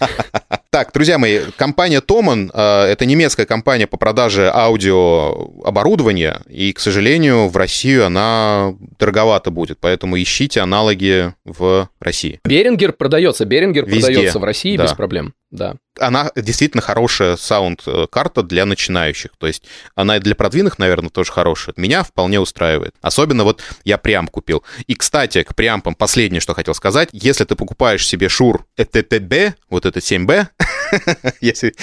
Speaker 1: Так, друзья мои, компания Томан э, это немецкая компания по продаже аудиооборудования, и, к сожалению, в Россию она дороговато будет, поэтому ищите аналоги в России.
Speaker 5: Берингер продается, Берингер Везде. продается в России да. без проблем. Да.
Speaker 1: Она действительно хорошая саунд-карта для начинающих. То есть она и для продвинутых, наверное, тоже хорошая. Меня вполне устраивает. Особенно вот я преамп купил. И, кстати, к преампам последнее, что хотел сказать. Если ты покупаешь себе Шур ETTB, вот это 7B, если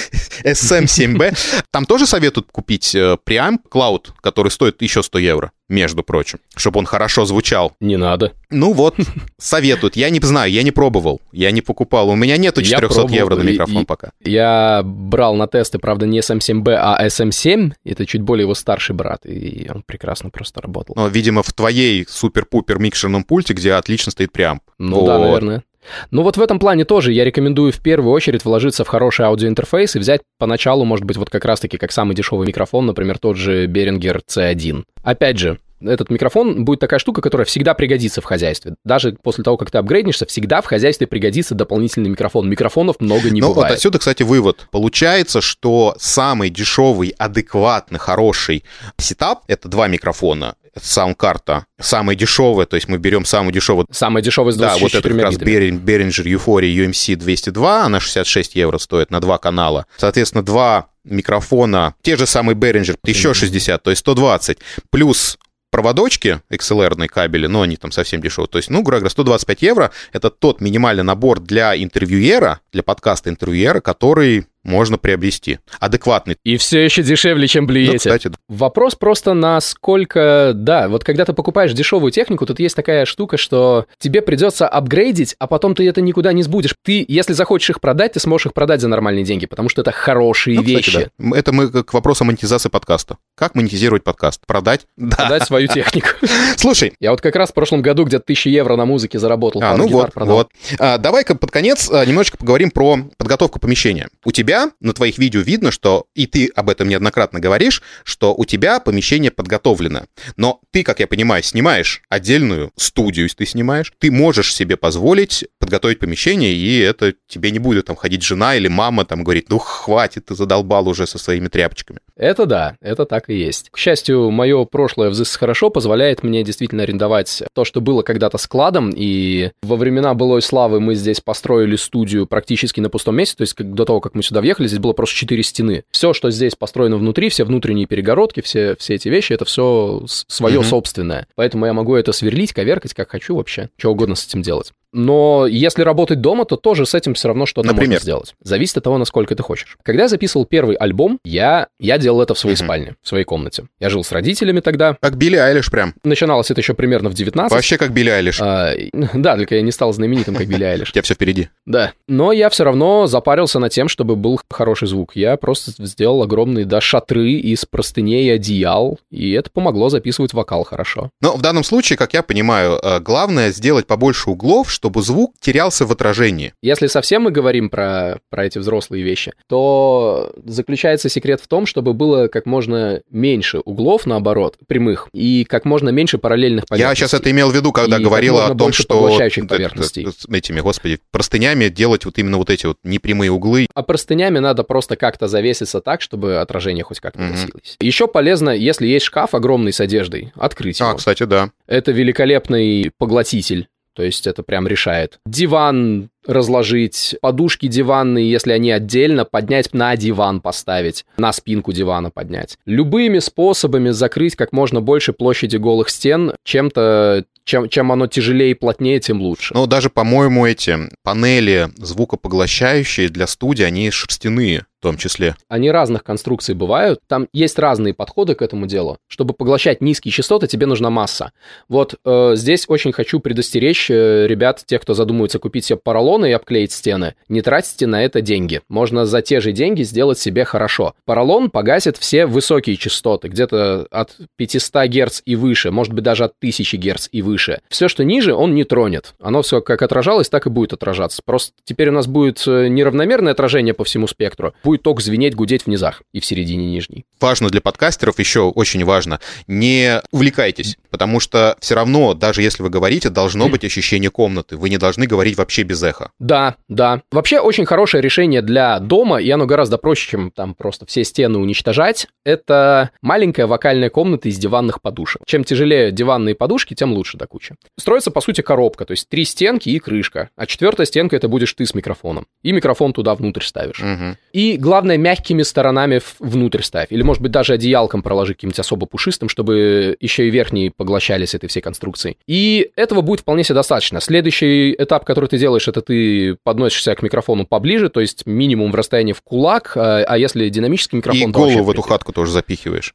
Speaker 1: SM7B, там тоже советуют купить э, преамп Cloud, который стоит еще 100 евро между прочим, чтобы он хорошо звучал.
Speaker 5: Не надо.
Speaker 1: Ну вот, советуют. Я не знаю, я не пробовал, я не покупал. У меня нету 400 евро на микрофон
Speaker 5: и,
Speaker 1: пока.
Speaker 5: Я брал на тесты, правда, не SM7B, а SM7. Это чуть более его старший брат, и он прекрасно просто работал.
Speaker 1: Но, видимо, в твоей супер-пупер микшерном пульте, где отлично стоит преамп.
Speaker 5: Ну вот. да, наверное. Ну вот в этом плане тоже я рекомендую в первую очередь вложиться в хороший аудиоинтерфейс и взять поначалу, может быть, вот как раз-таки как самый дешевый микрофон, например, тот же Behringer C1. Опять же, этот микрофон будет такая штука, которая всегда пригодится в хозяйстве. Даже после того, как ты апгрейднешься, всегда в хозяйстве пригодится дополнительный микрофон. Микрофонов много не
Speaker 1: ну,
Speaker 5: бывает.
Speaker 1: вот отсюда, кстати, вывод. Получается, что самый дешевый, адекватный, хороший setup — это два микрофона саундкарта самая дешевая, то есть мы берем самую дешевую.
Speaker 5: Самая дешевая с
Speaker 1: Да, вот это как раз Behringer U-Phoria UMC 202, она 66 евро стоит на два канала. Соответственно, два микрофона, те же самые Behringer, еще 60, то есть 120, плюс проводочки, XLR кабели, но они там совсем дешевые. То есть, ну, грубо говоря, 125 евро — это тот минимальный набор для интервьюера, для подкаста интервьюера, который можно приобрести. Адекватный.
Speaker 5: И все еще дешевле, чем Blue Ну, кстати. Вопрос просто насколько... Да, вот когда ты покупаешь дешевую технику, тут есть такая штука, что тебе придется апгрейдить, а потом ты это никуда не сбудешь. Ты, если захочешь их продать, ты сможешь их продать за нормальные деньги, потому что это хорошие ну, вещи. Кстати,
Speaker 1: да. Это мы к вопросу монетизации подкаста. Как монетизировать подкаст? Продать?
Speaker 5: Да. Продать свою технику.
Speaker 1: Слушай.
Speaker 5: Я вот как раз в прошлом году где-то тысячи евро на музыке заработал.
Speaker 1: А, ну вот, вот. А, давай-ка под конец а, немножечко поговорим про подготовку помещения. У тебя тебя на твоих видео видно, что, и ты об этом неоднократно говоришь, что у тебя помещение подготовлено. Но ты, как я понимаю, снимаешь отдельную студию, если ты снимаешь, ты можешь себе позволить подготовить помещение, и это тебе не будет там ходить жена или мама там говорить, ну хватит, ты задолбал уже со своими тряпочками.
Speaker 5: Это да, это так и есть. К счастью, мое прошлое в ЗИС хорошо позволяет мне действительно арендовать то, что было когда-то складом, и во времена былой славы мы здесь построили студию практически на пустом месте, то есть до того, как мы сюда въехали, здесь было просто четыре стены. Все, что здесь построено внутри, все внутренние перегородки, все, все эти вещи, это все свое угу. собственное. Поэтому я могу это сверлить, коверкать, как хочу вообще, что угодно с этим делать. Но если работать дома, то тоже с этим все равно что-то Например? можно сделать. Зависит от того, насколько ты хочешь. Когда я записывал первый альбом, я, я делал это в своей угу. спальне, в своей комнате. Я жил с родителями тогда.
Speaker 1: Как Билли Айлиш прям.
Speaker 5: Начиналось это еще примерно в 19.
Speaker 1: Вообще как Билли Айлиш. А,
Speaker 5: да, только я не стал знаменитым, как Билли Айлиш.
Speaker 1: У тебя все впереди.
Speaker 5: Да. Но я все равно запарился над тем, чтобы был хороший звук. Я просто сделал огромные, да, шатры из простыней и одеял, и это помогло записывать вокал хорошо.
Speaker 1: Но в данном случае, как я понимаю, э, главное сделать побольше углов, чтобы звук терялся в отражении.
Speaker 5: Если совсем мы говорим про, про эти взрослые вещи, то заключается секрет в том, чтобы было как можно меньше углов, наоборот, прямых, и как можно меньше параллельных
Speaker 1: поверхностей. Я сейчас это имел в виду, когда и говорила о том, что
Speaker 5: поверхностей.
Speaker 1: этими, господи, простынями делать вот именно вот эти вот непрямые углы.
Speaker 5: А простынями надо просто как-то завеситься так, чтобы отражение хоть как-то mm-hmm. носилось. Еще полезно, если есть шкаф огромный с одеждой, открыть а, его.
Speaker 1: А, кстати, да.
Speaker 5: Это великолепный поглотитель то есть это прям решает. Диван разложить, подушки диванные, если они отдельно, поднять на диван поставить, на спинку дивана поднять. Любыми способами закрыть как можно больше площади голых стен чем-то, чем, чем оно тяжелее и плотнее, тем лучше.
Speaker 1: Ну, даже, по-моему, эти панели звукопоглощающие для студии, они шерстяные. В том числе.
Speaker 5: Они разных конструкций бывают. Там есть разные подходы к этому делу. Чтобы поглощать низкие частоты, тебе нужна масса. Вот э, здесь очень хочу предостеречь э, ребят, тех, кто задумывается купить себе поролоны и обклеить стены. Не тратьте на это деньги. Можно за те же деньги сделать себе хорошо. Поролон погасит все высокие частоты, где-то от 500 Гц и выше, может быть даже от 1000 Гц и выше. Все, что ниже, он не тронет. Оно все как отражалось, так и будет отражаться. Просто теперь у нас будет э, неравномерное отражение по всему спектру. Будет ток звенеть, гудеть в низах и в середине нижней.
Speaker 1: Важно для подкастеров еще очень важно, не увлекайтесь, потому что все равно, даже если вы говорите, должно быть ощущение комнаты. Вы не должны говорить вообще без эха.
Speaker 5: Да, да. Вообще очень хорошее решение для дома, и оно гораздо проще, чем там просто все стены уничтожать. Это маленькая вокальная комната из диванных подушек. Чем тяжелее диванные подушки, тем лучше до кучи. Строится, по сути, коробка, то есть три стенки и крышка. А четвертая стенка это будешь ты с микрофоном. И микрофон туда внутрь ставишь.
Speaker 1: Мгм.
Speaker 5: И главное, мягкими сторонами внутрь ставь. Или, может быть, даже одеялком проложи каким-нибудь особо пушистым, чтобы еще и верхние поглощались этой всей конструкцией. И этого будет вполне себе достаточно. Следующий этап, который ты делаешь, это ты подносишься к микрофону поближе, то есть минимум в расстоянии в кулак, а а если динамический микрофон,
Speaker 1: И голову в эту хатку тоже запихиваешь.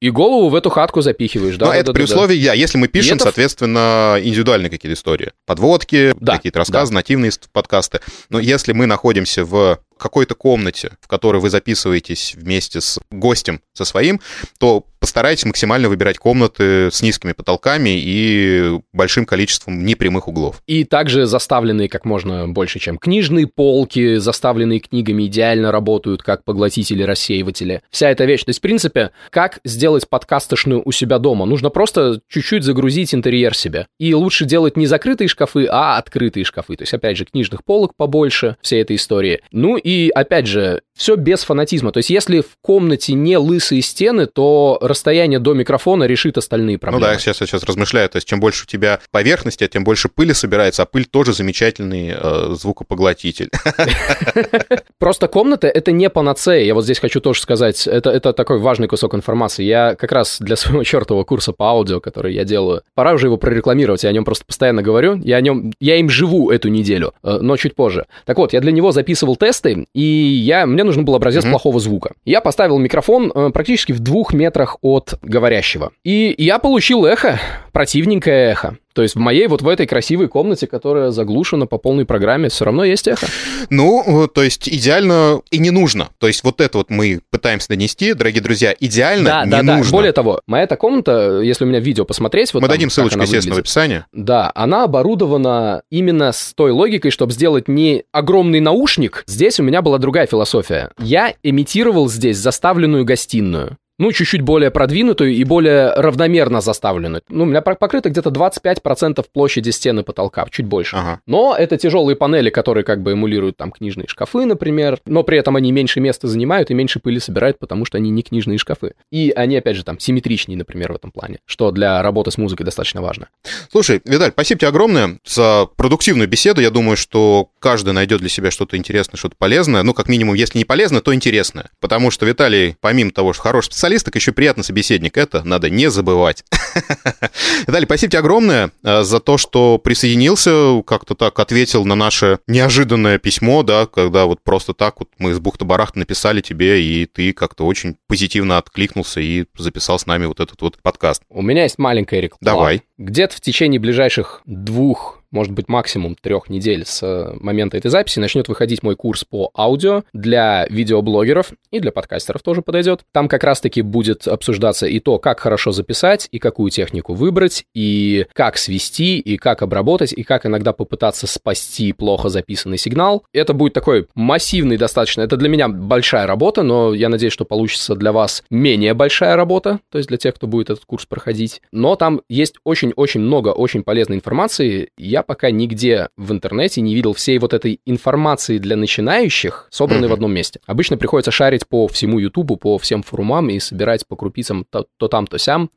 Speaker 5: И голову в эту хатку запихиваешь, да?
Speaker 1: Но
Speaker 5: да,
Speaker 1: это
Speaker 5: да,
Speaker 1: при
Speaker 5: да, да.
Speaker 1: условии, я, если мы пишем,
Speaker 5: это
Speaker 1: соответственно, индивидуальные какие-то истории. Подводки,
Speaker 5: Да,
Speaker 1: какие-то рассказы, нативные ст- подкасты. Но если мы находимся в какой-то комнате, в которой вы записываетесь вместе с гостем, со своим, то постарайтесь максимально выбирать комнаты с низкими потолками и большим количеством непрямых углов.
Speaker 5: И также заставленные как можно больше, чем книжные полки, заставленные книгами идеально работают как поглотители, рассеиватели. Вся эта вещь. То есть, в принципе, как сделать подкастошную у себя дома? Нужно просто чуть-чуть загрузить интерьер себе. И лучше делать не закрытые шкафы, а открытые шкафы. То есть, опять же, книжных полок побольше, всей этой истории. Ну и, опять же, все без фанатизма. То есть, если в комнате не лысые стены, то расстояние до микрофона решит остальные проблемы.
Speaker 1: Ну да, сейчас я сейчас размышляю, то есть чем больше у тебя поверхности, тем больше пыли собирается, а пыль тоже замечательный э, звукопоглотитель.
Speaker 5: Просто комната — это не панацея. Я вот здесь хочу тоже сказать, это, это такой важный кусок информации. Я как раз для своего чертового курса по аудио, который я делаю, пора уже его прорекламировать, я о нем просто постоянно говорю. Я о нем, я им живу эту неделю, э, но чуть позже. Так вот, я для него записывал тесты, и я, мне нужен был образец
Speaker 1: Мгм.
Speaker 5: плохого звука. Я поставил микрофон э, практически в двух метрах от говорящего. И я получил эхо, противненькое эхо. То есть в моей вот в этой красивой комнате, которая заглушена по полной программе, все равно есть эхо.
Speaker 1: Ну, э, то есть идеально и не нужно. То есть вот это вот мы пытаемся донести, дорогие друзья, идеально
Speaker 5: Да,
Speaker 1: не
Speaker 5: да, да.
Speaker 1: нужно.
Speaker 5: Более того, моя эта комната, если у меня видео посмотреть, вот
Speaker 1: Мы
Speaker 5: там,
Speaker 1: дадим ссылочку, естественно, в описании.
Speaker 5: Да, она оборудована именно с той логикой, чтобы сделать не огромный наушник. Здесь у меня была другая философия. Я имитировал здесь заставленную гостиную. Ну, чуть-чуть более продвинутую и более равномерно заставленную. Ну, у меня пок- покрыто где-то 25% площади стены потолка, чуть больше.
Speaker 1: Ага.
Speaker 5: Но это тяжелые панели, которые как бы эмулируют там книжные шкафы, например, но при этом они меньше места занимают и меньше пыли собирают, потому что они не книжные шкафы. И они, опять же, там симметричнее, например, в этом плане, что для работы с музыкой достаточно важно.
Speaker 1: Слушай, Виталь, спасибо тебе огромное за продуктивную беседу. Я думаю, что каждый найдет для себя что-то интересное, что-то полезное. Ну, как минимум, если не полезное, то интересное. Потому что Виталий, помимо того, что хороший специалист, так еще приятный собеседник. Это надо не забывать. Виталий, спасибо тебе огромное э, за то, что присоединился, как-то так ответил на наше неожиданное письмо, да, когда вот просто так вот мы из бухты-барахта написали тебе, и ты как-то очень позитивно откликнулся и записал с нами вот этот вот подкаст.
Speaker 5: У меня есть маленькая реклама.
Speaker 1: Давай.
Speaker 5: Где-то в течение ближайших двух может быть, максимум трех недель с э, момента этой записи начнет выходить мой курс по аудио для видеоблогеров и для подкастеров тоже подойдет. Там как раз-таки будет обсуждаться и то, как хорошо записать, и какую технику выбрать, и как свести, и как обработать, и как иногда попытаться спасти плохо записанный сигнал. Это будет такой массивный достаточно. Это для меня большая работа, но я надеюсь, что получится для вас менее большая работа, то есть для тех, кто будет этот курс проходить. Но там есть очень-очень много очень полезной информации. Я пока нигде в интернете не видел всей вот этой информации для начинающих, собранной
Speaker 1: Мгм.
Speaker 5: в одном месте. Обычно приходится шарить по всему Ютубу, по всем форумам и собирать по крупицам то, то там, то сям.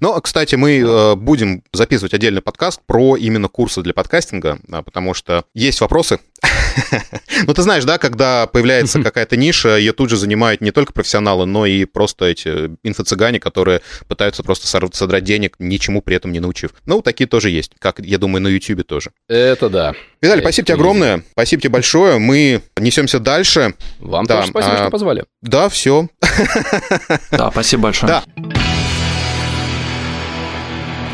Speaker 1: Но, кстати, мы э, будем записывать отдельный подкаст про именно курсы для подкастинга, а, потому что есть вопросы, Ну, ты знаешь, да, когда появляется какая-то ниша, ее тут же занимают не только профессионалы, но и просто эти инфо-цыгане, которые пытаются просто содрать денег, ничему при этом не научив. Ну, такие тоже есть, как, я думаю, на YouTube тоже.
Speaker 5: Это да.
Speaker 1: Виталий, спасибо тебе огромное, спасибо тебе большое. Мы несемся дальше.
Speaker 5: Вам тоже спасибо, а, что позвали.
Speaker 1: Да, все.
Speaker 3: Да, спасибо большое. Да.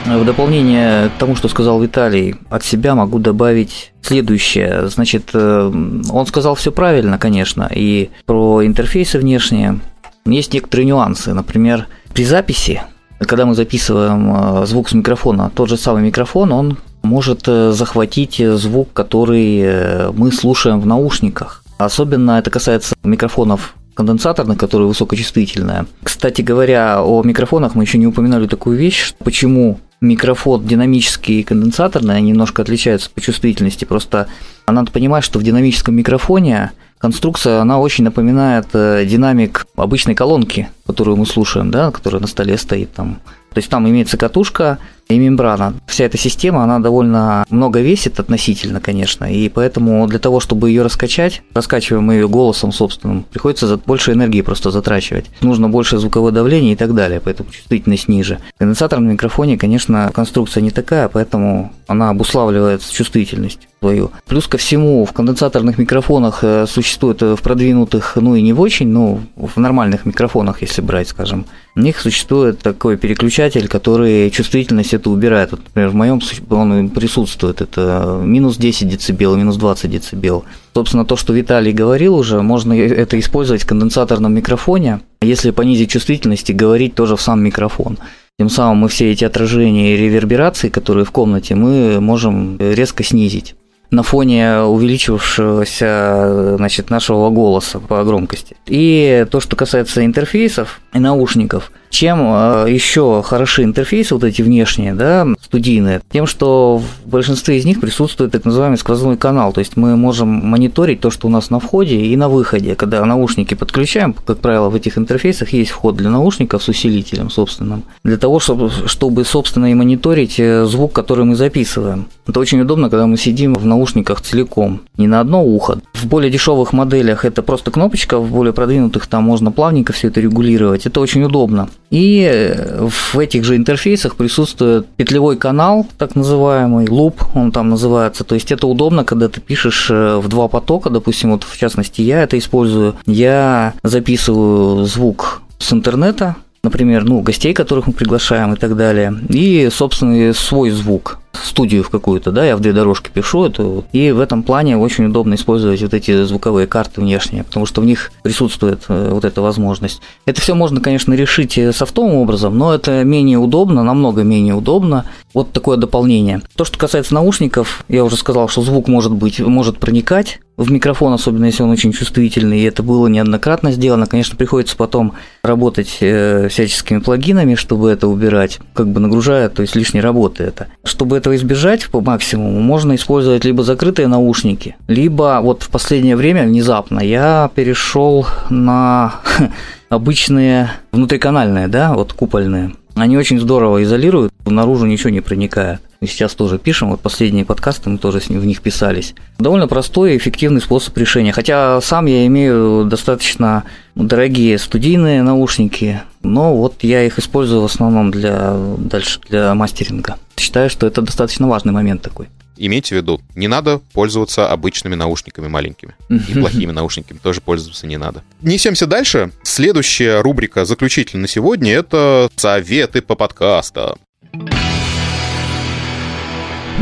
Speaker 2: В дополнение к тому, что сказал Виталий, от себя могу добавить следующее. Значит, э, он сказал все правильно, конечно, и про интерфейсы внешние. Есть некоторые нюансы. Например, при записи, когда мы записываем э, звук с микрофона, тот же самый микрофон, он может э, захватить звук, который мы слушаем в наушниках. Особенно это касается микрофонов конденсаторных, которые высокочувствительные. Кстати говоря, о микрофонах мы еще не упоминали такую вещь, почему микрофон динамический и конденсаторный, они немножко отличаются по чувствительности. Просто надо понимать, что в динамическом микрофоне конструкция, она очень напоминает э, динамик обычной колонки, которую мы слушаем, да, которая на столе стоит там. То есть там имеется катушка, и мембрана. Вся эта система, она довольно много весит относительно, конечно, и поэтому для того, чтобы ее раскачать, раскачиваем мы ее голосом собственным, приходится больше энергии просто затрачивать. Нужно больше звуковое давление и так далее, поэтому чувствительность ниже. В конденсаторном микрофоне, конечно, конструкция не такая, поэтому она обуславливает чувствительность свою. Плюс ко всему, в конденсаторных микрофонах э, существует э, в продвинутых, ну и не в очень, но в нормальных микрофонах, если брать, скажем, у них существует такой переключатель, который чувствительность эту убирает. Вот, например, в моем он присутствует, это минус 10 дБ, минус 20 дБ. Собственно, то, что Виталий говорил уже, можно это использовать в конденсаторном микрофоне, если понизить чувствительность и говорить тоже в сам микрофон. Тем самым мы все эти отражения и реверберации, которые в комнате, мы можем резко снизить на фоне увеличившегося значит, нашего голоса по громкости. И то, что касается интерфейсов и наушников – чем э, еще хороши интерфейсы вот эти внешние, да, студийные? Тем, что в большинстве из них присутствует так называемый сквозной канал, то есть мы можем мониторить то, что у нас на входе и на выходе. Когда наушники подключаем, как правило, в этих интерфейсах есть вход для наушников с усилителем собственным, для того, чтобы, чтобы собственно, и мониторить э, звук, который мы записываем. Это очень удобно, когда мы сидим в наушниках целиком, не на одно ухо. В более дешевых моделях это просто кнопочка, в более продвинутых там можно плавненько все это регулировать. Это очень удобно. И э, в этих же интерфейсах присутствует петлевой канал, так называемый, луп, он там называется. То есть это удобно, когда ты пишешь э, в два потока, допустим, вот в частности я это использую. Я записываю звук с интернета, например, ну, гостей, которых мы приглашаем и так далее, и, собственно, свой звук студию в какую-то, да, я в две дорожки пишу это, и в этом плане очень удобно использовать вот эти звуковые карты внешние, потому что в них присутствует э, вот эта возможность. Это все можно, конечно, решить э, софтовым образом, но это менее удобно, намного менее удобно. Вот такое дополнение. То, что касается наушников, я уже сказал, что звук может быть, может проникать в микрофон, особенно если он очень чувствительный, и это было неоднократно сделано. Конечно, приходится потом работать э, всяческими плагинами, чтобы это убирать, как бы нагружая, то есть лишней работы это. Чтобы этого избежать по максимуму, можно использовать либо закрытые наушники, либо вот в последнее время внезапно я перешел на обычные внутриканальные, да, вот купольные. Они очень здорово изолируют, наружу ничего не проникает. И сейчас тоже пишем, вот последние подкасты мы тоже с ним, в них писались. Довольно простой и эффективный способ решения. Хотя сам я имею достаточно дорогие студийные наушники, но вот я их использую в основном для дальше для мастеринга. Считаю, что это достаточно важный момент такой.
Speaker 1: Имейте в виду, не надо пользоваться обычными наушниками маленькими. И плохими наушниками тоже пользоваться не надо. Несемся дальше. Следующая рубрика заключительная на сегодня – это советы по подкастам.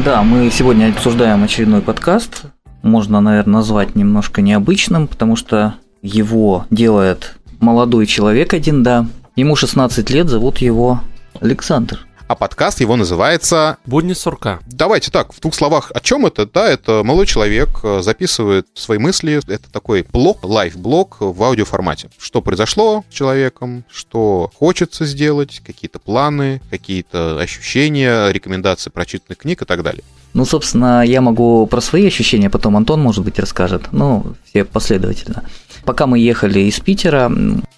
Speaker 2: Да, мы сегодня обсуждаем очередной подкаст. Можно, наверное, назвать немножко необычным, потому что его делает молодой человек один, да. Ему 16 лет, зовут его Александр
Speaker 1: а подкаст его называется...
Speaker 3: «Будни сурка».
Speaker 1: Давайте так, в двух словах, о чем это? Да, это молодой человек э, записывает свои мысли, это такой блог, лайф-блог в аудиоформате. Что произошло с человеком, что хочется сделать, какие-то планы, какие-то ощущения, рекомендации прочитанных книг и так далее.
Speaker 2: Ну, собственно, я могу про свои ощущения, потом Антон, может быть, расскажет. Ну, все последовательно. Пока мы ехали из Питера,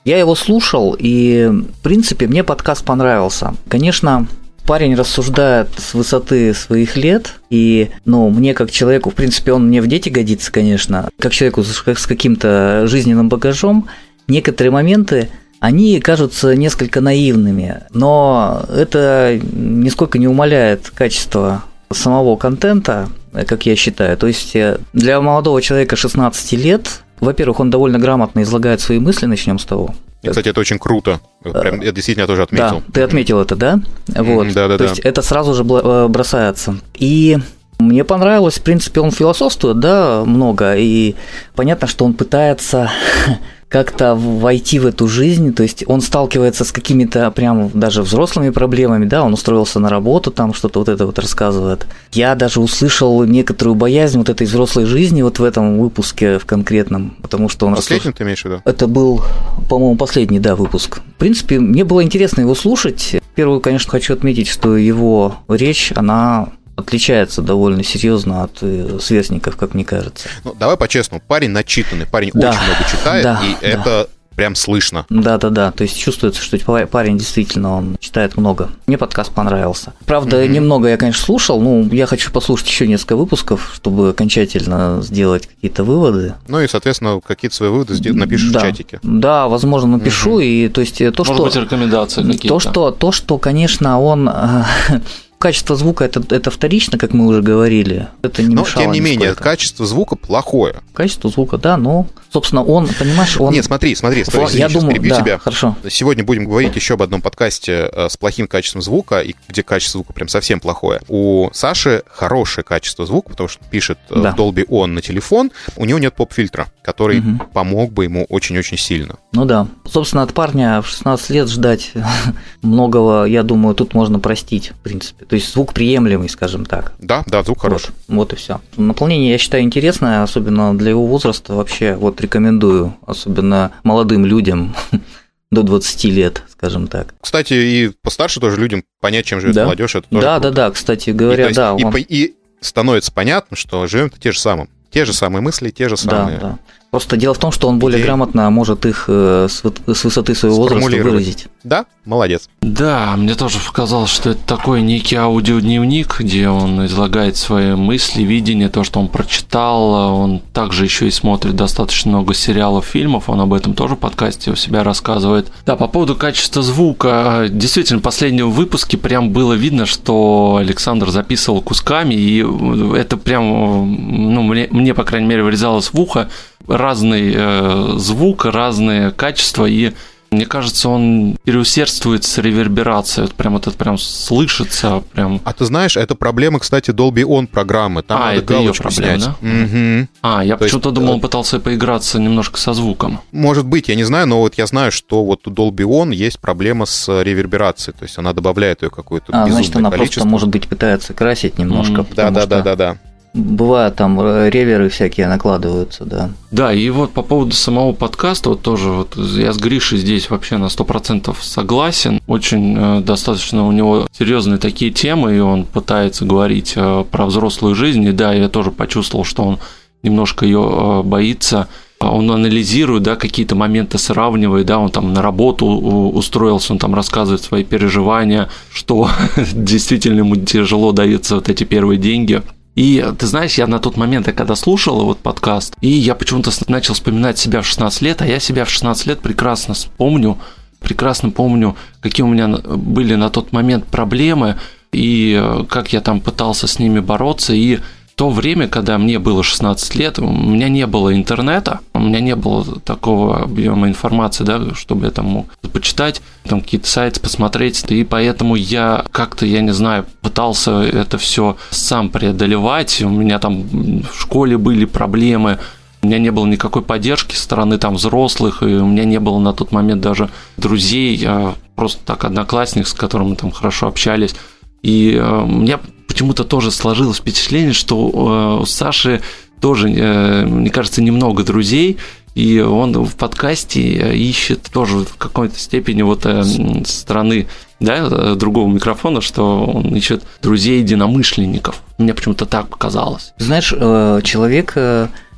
Speaker 2: я его слушал, и, в принципе, мне подкаст понравился. Конечно, Парень рассуждает с высоты своих лет, и, ну, мне как человеку, в принципе, он мне в дети годится, конечно, как человеку с, каким-то жизненным багажом, некоторые моменты они кажутся несколько наивными, но это нисколько не умаляет качество самого контента, как я считаю. То есть э, для молодого человека 16 лет, во-первых, он довольно грамотно излагает свои мысли, начнем с того.
Speaker 1: И, кстати, это очень круто. Прям, я действительно тоже отметил.
Speaker 2: Да, ты отметил это, да? Вот.
Speaker 1: Да, да,
Speaker 2: То
Speaker 1: да.
Speaker 2: есть это сразу же э, бросается. И мне понравилось, в принципе, он философствует, да, много, и понятно, что он пытается как-то войти в эту жизнь, то есть он сталкивается с какими-то прям даже взрослыми проблемами, да, он устроился на работу, там что-то вот это вот рассказывает. Я даже услышал некоторую боязнь вот этой взрослой жизни вот в этом выпуске в конкретном, потому что он...
Speaker 1: Последний
Speaker 2: рассужд-
Speaker 1: ты имеешь в виду?
Speaker 2: Это был, по-моему, последний, да, выпуск. В принципе, мне было интересно его слушать. Первую, конечно, хочу отметить, что его речь, она отличается довольно серьезно от э, сверстников, как мне кажется.
Speaker 1: Ну, давай по-честному, парень начитанный, парень
Speaker 2: Да,
Speaker 1: очень много читает,
Speaker 2: да,
Speaker 1: и
Speaker 2: да.
Speaker 1: это прям слышно.
Speaker 2: Да, да, да. То есть чувствуется, что па- парень действительно он читает много. Мне подкаст понравился. Правда,
Speaker 1: Мгм.
Speaker 2: немного я, конечно, слушал. Ну, я хочу послушать еще несколько выпусков, чтобы окончательно сделать какие-то выводы.
Speaker 1: Ну и, соответственно, какие-то свои выводы напишешь
Speaker 2: да.
Speaker 1: в чатике.
Speaker 2: Да, возможно, напишу. И то есть э, то,
Speaker 3: Может
Speaker 2: что
Speaker 3: быть, рекомендации какие-то.
Speaker 2: То, что, то, что, конечно, он э, качество звука это, это вторично, как мы уже говорили. Это не
Speaker 1: Но,
Speaker 2: мешало
Speaker 1: тем не менее,
Speaker 2: нисколько.
Speaker 1: качество звука плохое.
Speaker 2: Качество звука, да, но, собственно, он, понимаешь, он...
Speaker 1: Нет, смотри, смотри, смотри,
Speaker 2: я
Speaker 1: сейчас
Speaker 2: думаю,
Speaker 1: перебью
Speaker 2: да,
Speaker 1: тебя.
Speaker 2: хорошо.
Speaker 1: Сегодня будем говорить еще об одном подкасте э, с плохим качеством звука, и где качество звука прям совсем плохое. У Саши хорошее качество звука, потому что он пишет э,
Speaker 2: Да.
Speaker 1: в Dolby On на телефон. У него нет поп-фильтра, который
Speaker 2: Мгм.
Speaker 1: помог бы ему очень-очень сильно.
Speaker 2: Ну да. Собственно, от парня в 16 лет ждать многого, я думаю, тут можно простить, в принципе. То есть звук приемлемый, скажем так.
Speaker 1: Да, да, звук хороший.
Speaker 2: Вот, вот и все. Наполнение, я считаю, интересное, особенно для его возраста вообще. Вот рекомендую, особенно молодым людям до 20 лет, скажем так.
Speaker 1: Кстати, и постарше тоже людям понять, чем живет
Speaker 2: Да.
Speaker 1: молодежь, это тоже
Speaker 2: Да,
Speaker 1: круто.
Speaker 2: да, да, кстати
Speaker 1: И,
Speaker 2: говоря,
Speaker 1: есть
Speaker 2: да.
Speaker 1: и, по- и становится понятно, что живем те же самые. Те же самые мысли, те же самые.
Speaker 2: Да, да. Просто дело в том, что он более
Speaker 1: идеи.
Speaker 2: грамотно может их э, с высоты своего возраста выразить.
Speaker 1: Да, молодец.
Speaker 3: Да, мне тоже показалось, что это такой некий аудиодневник, где он излагает свои мысли, видение, то, что он прочитал. Он также еще и смотрит достаточно много сериалов, фильмов. Он об этом тоже в подкасте у себя рассказывает. Да, по поводу качества звука. Действительно, в последнем выпуске прям было видно, что Александр записывал кусками, и это прям, ну, мне, мне по крайней мере, вырезалось в ухо. Разный э, звук, разные качества, и мне кажется, он переусердствует с реверберацией. Вот прям это прям слышится, прям.
Speaker 1: А ты знаешь, это проблема, кстати, Dolby On программы. Там
Speaker 3: А,
Speaker 1: надо
Speaker 3: это
Speaker 1: галочку
Speaker 3: проблема,
Speaker 1: снять.
Speaker 3: да?
Speaker 1: Мгм.
Speaker 3: А, я
Speaker 1: есть,
Speaker 3: почему-то думал, он пытался поиграться немножко со звуком.
Speaker 1: Может быть, я не знаю, но вот я знаю, что вот у Dolby On есть проблема с э, реверберацией, то есть она добавляет ее какое-то
Speaker 2: А, значит, она
Speaker 1: количество.
Speaker 2: просто, может быть, пытается красить немножко.
Speaker 3: Мгм.
Speaker 1: Да, да,
Speaker 2: что
Speaker 1: да, да, да.
Speaker 2: Бывают там э, реверы всякие накладываются, да.
Speaker 3: Да, и вот по поводу самого подкаста, вот тоже вот я с Гришей здесь вообще на 100% согласен. Очень э, достаточно у него серьезные такие темы, и он пытается говорить э, про взрослую жизнь. И да, я тоже почувствовал, что он немножко ее боится. Он анализирует, да, какие-то моменты сравнивает, да, он там на работу устроился, он там рассказывает свои переживания, что действительно ему тяжело даются вот эти первые деньги. И ты знаешь, я на тот момент, когда слушал вот подкаст, и я почему-то начал вспоминать себя в 16 лет, а я себя в 16 лет прекрасно помню, прекрасно помню, какие у меня были на тот момент проблемы, и э, как я там пытался с ними бороться, и то время, когда мне было 16 лет, у меня не было интернета, у меня не было такого объема информации, да, чтобы я там мог почитать, там какие-то сайты посмотреть, и поэтому я как-то, я не знаю, пытался это все сам преодолевать, у меня там в школе были проблемы, у меня не было никакой поддержки со стороны там взрослых, и у меня не было на тот момент даже друзей, просто так одноклассник, с которым мы там хорошо общались. И э, меня почему-то тоже сложилось впечатление, что э, у Саши тоже, э, мне кажется, немного друзей, и он в подкасте э, ищет тоже в какой-то степени вот стороны да, другого микрофона, что он ищет друзей единомышленников. Мне почему-то так показалось.
Speaker 2: Знаешь, человек,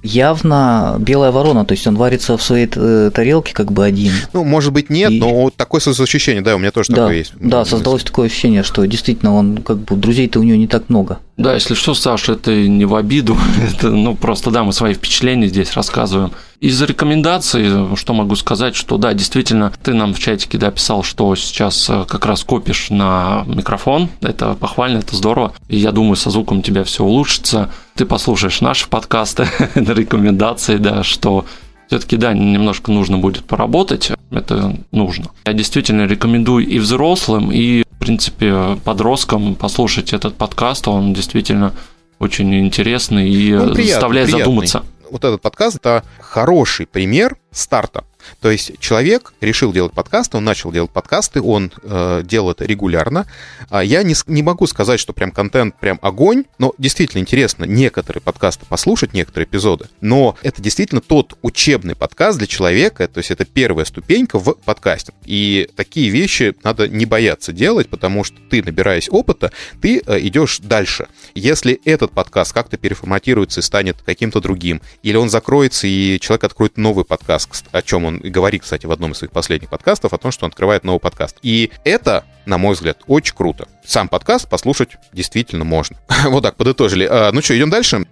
Speaker 2: явно белая ворона, то есть он варится в своей э, тарелке как бы один.
Speaker 1: Ну, может быть, нет, и... но такое ощущение, да, у меня тоже
Speaker 2: да,
Speaker 1: такое есть.
Speaker 2: Да, создалось такое ощущение, что действительно он как бы друзей-то у него не так много.
Speaker 3: Да, если что, Саша, это не в обиду, это, ну, просто, да, мы свои впечатления здесь рассказываем. Из рекомендаций, что могу сказать, что да, действительно, ты нам в чатике да, писал, что сейчас э, как раз копишь на микрофон. Это похвально, это здорово. И я думаю, со звуком у тебя все улучшится. Ты послушаешь наши подкасты рекомендации, да, что все-таки, да, немножко нужно будет поработать, это нужно. Я действительно рекомендую и взрослым, и, принципе, подросткам послушать этот подкаст, он действительно очень интересный и ну, заставляет приятный. задуматься
Speaker 1: вот этот подкаст это хороший пример старта. То есть человек решил делать подкасты, он начал делать подкасты, он э, делает регулярно. А я не, не могу сказать, что прям контент прям огонь, но действительно интересно некоторые подкасты послушать, некоторые эпизоды. Но это действительно тот учебный подкаст для человека, то есть это первая ступенька в подкасте. И такие вещи надо не бояться делать, потому что ты, набираясь опыта, ты э, идешь дальше. Если этот подкаст как-то переформатируется и станет каким-то другим, или он закроется и человек откроет новый подкаст, о чем он говорит, кстати, в одном из своих последних подкастов, о том, что он открывает новый подкаст. И это, на мой взгляд, очень круто. Сам подкаст послушать действительно можно. вот так подытожили. А, ну что, идем дальше?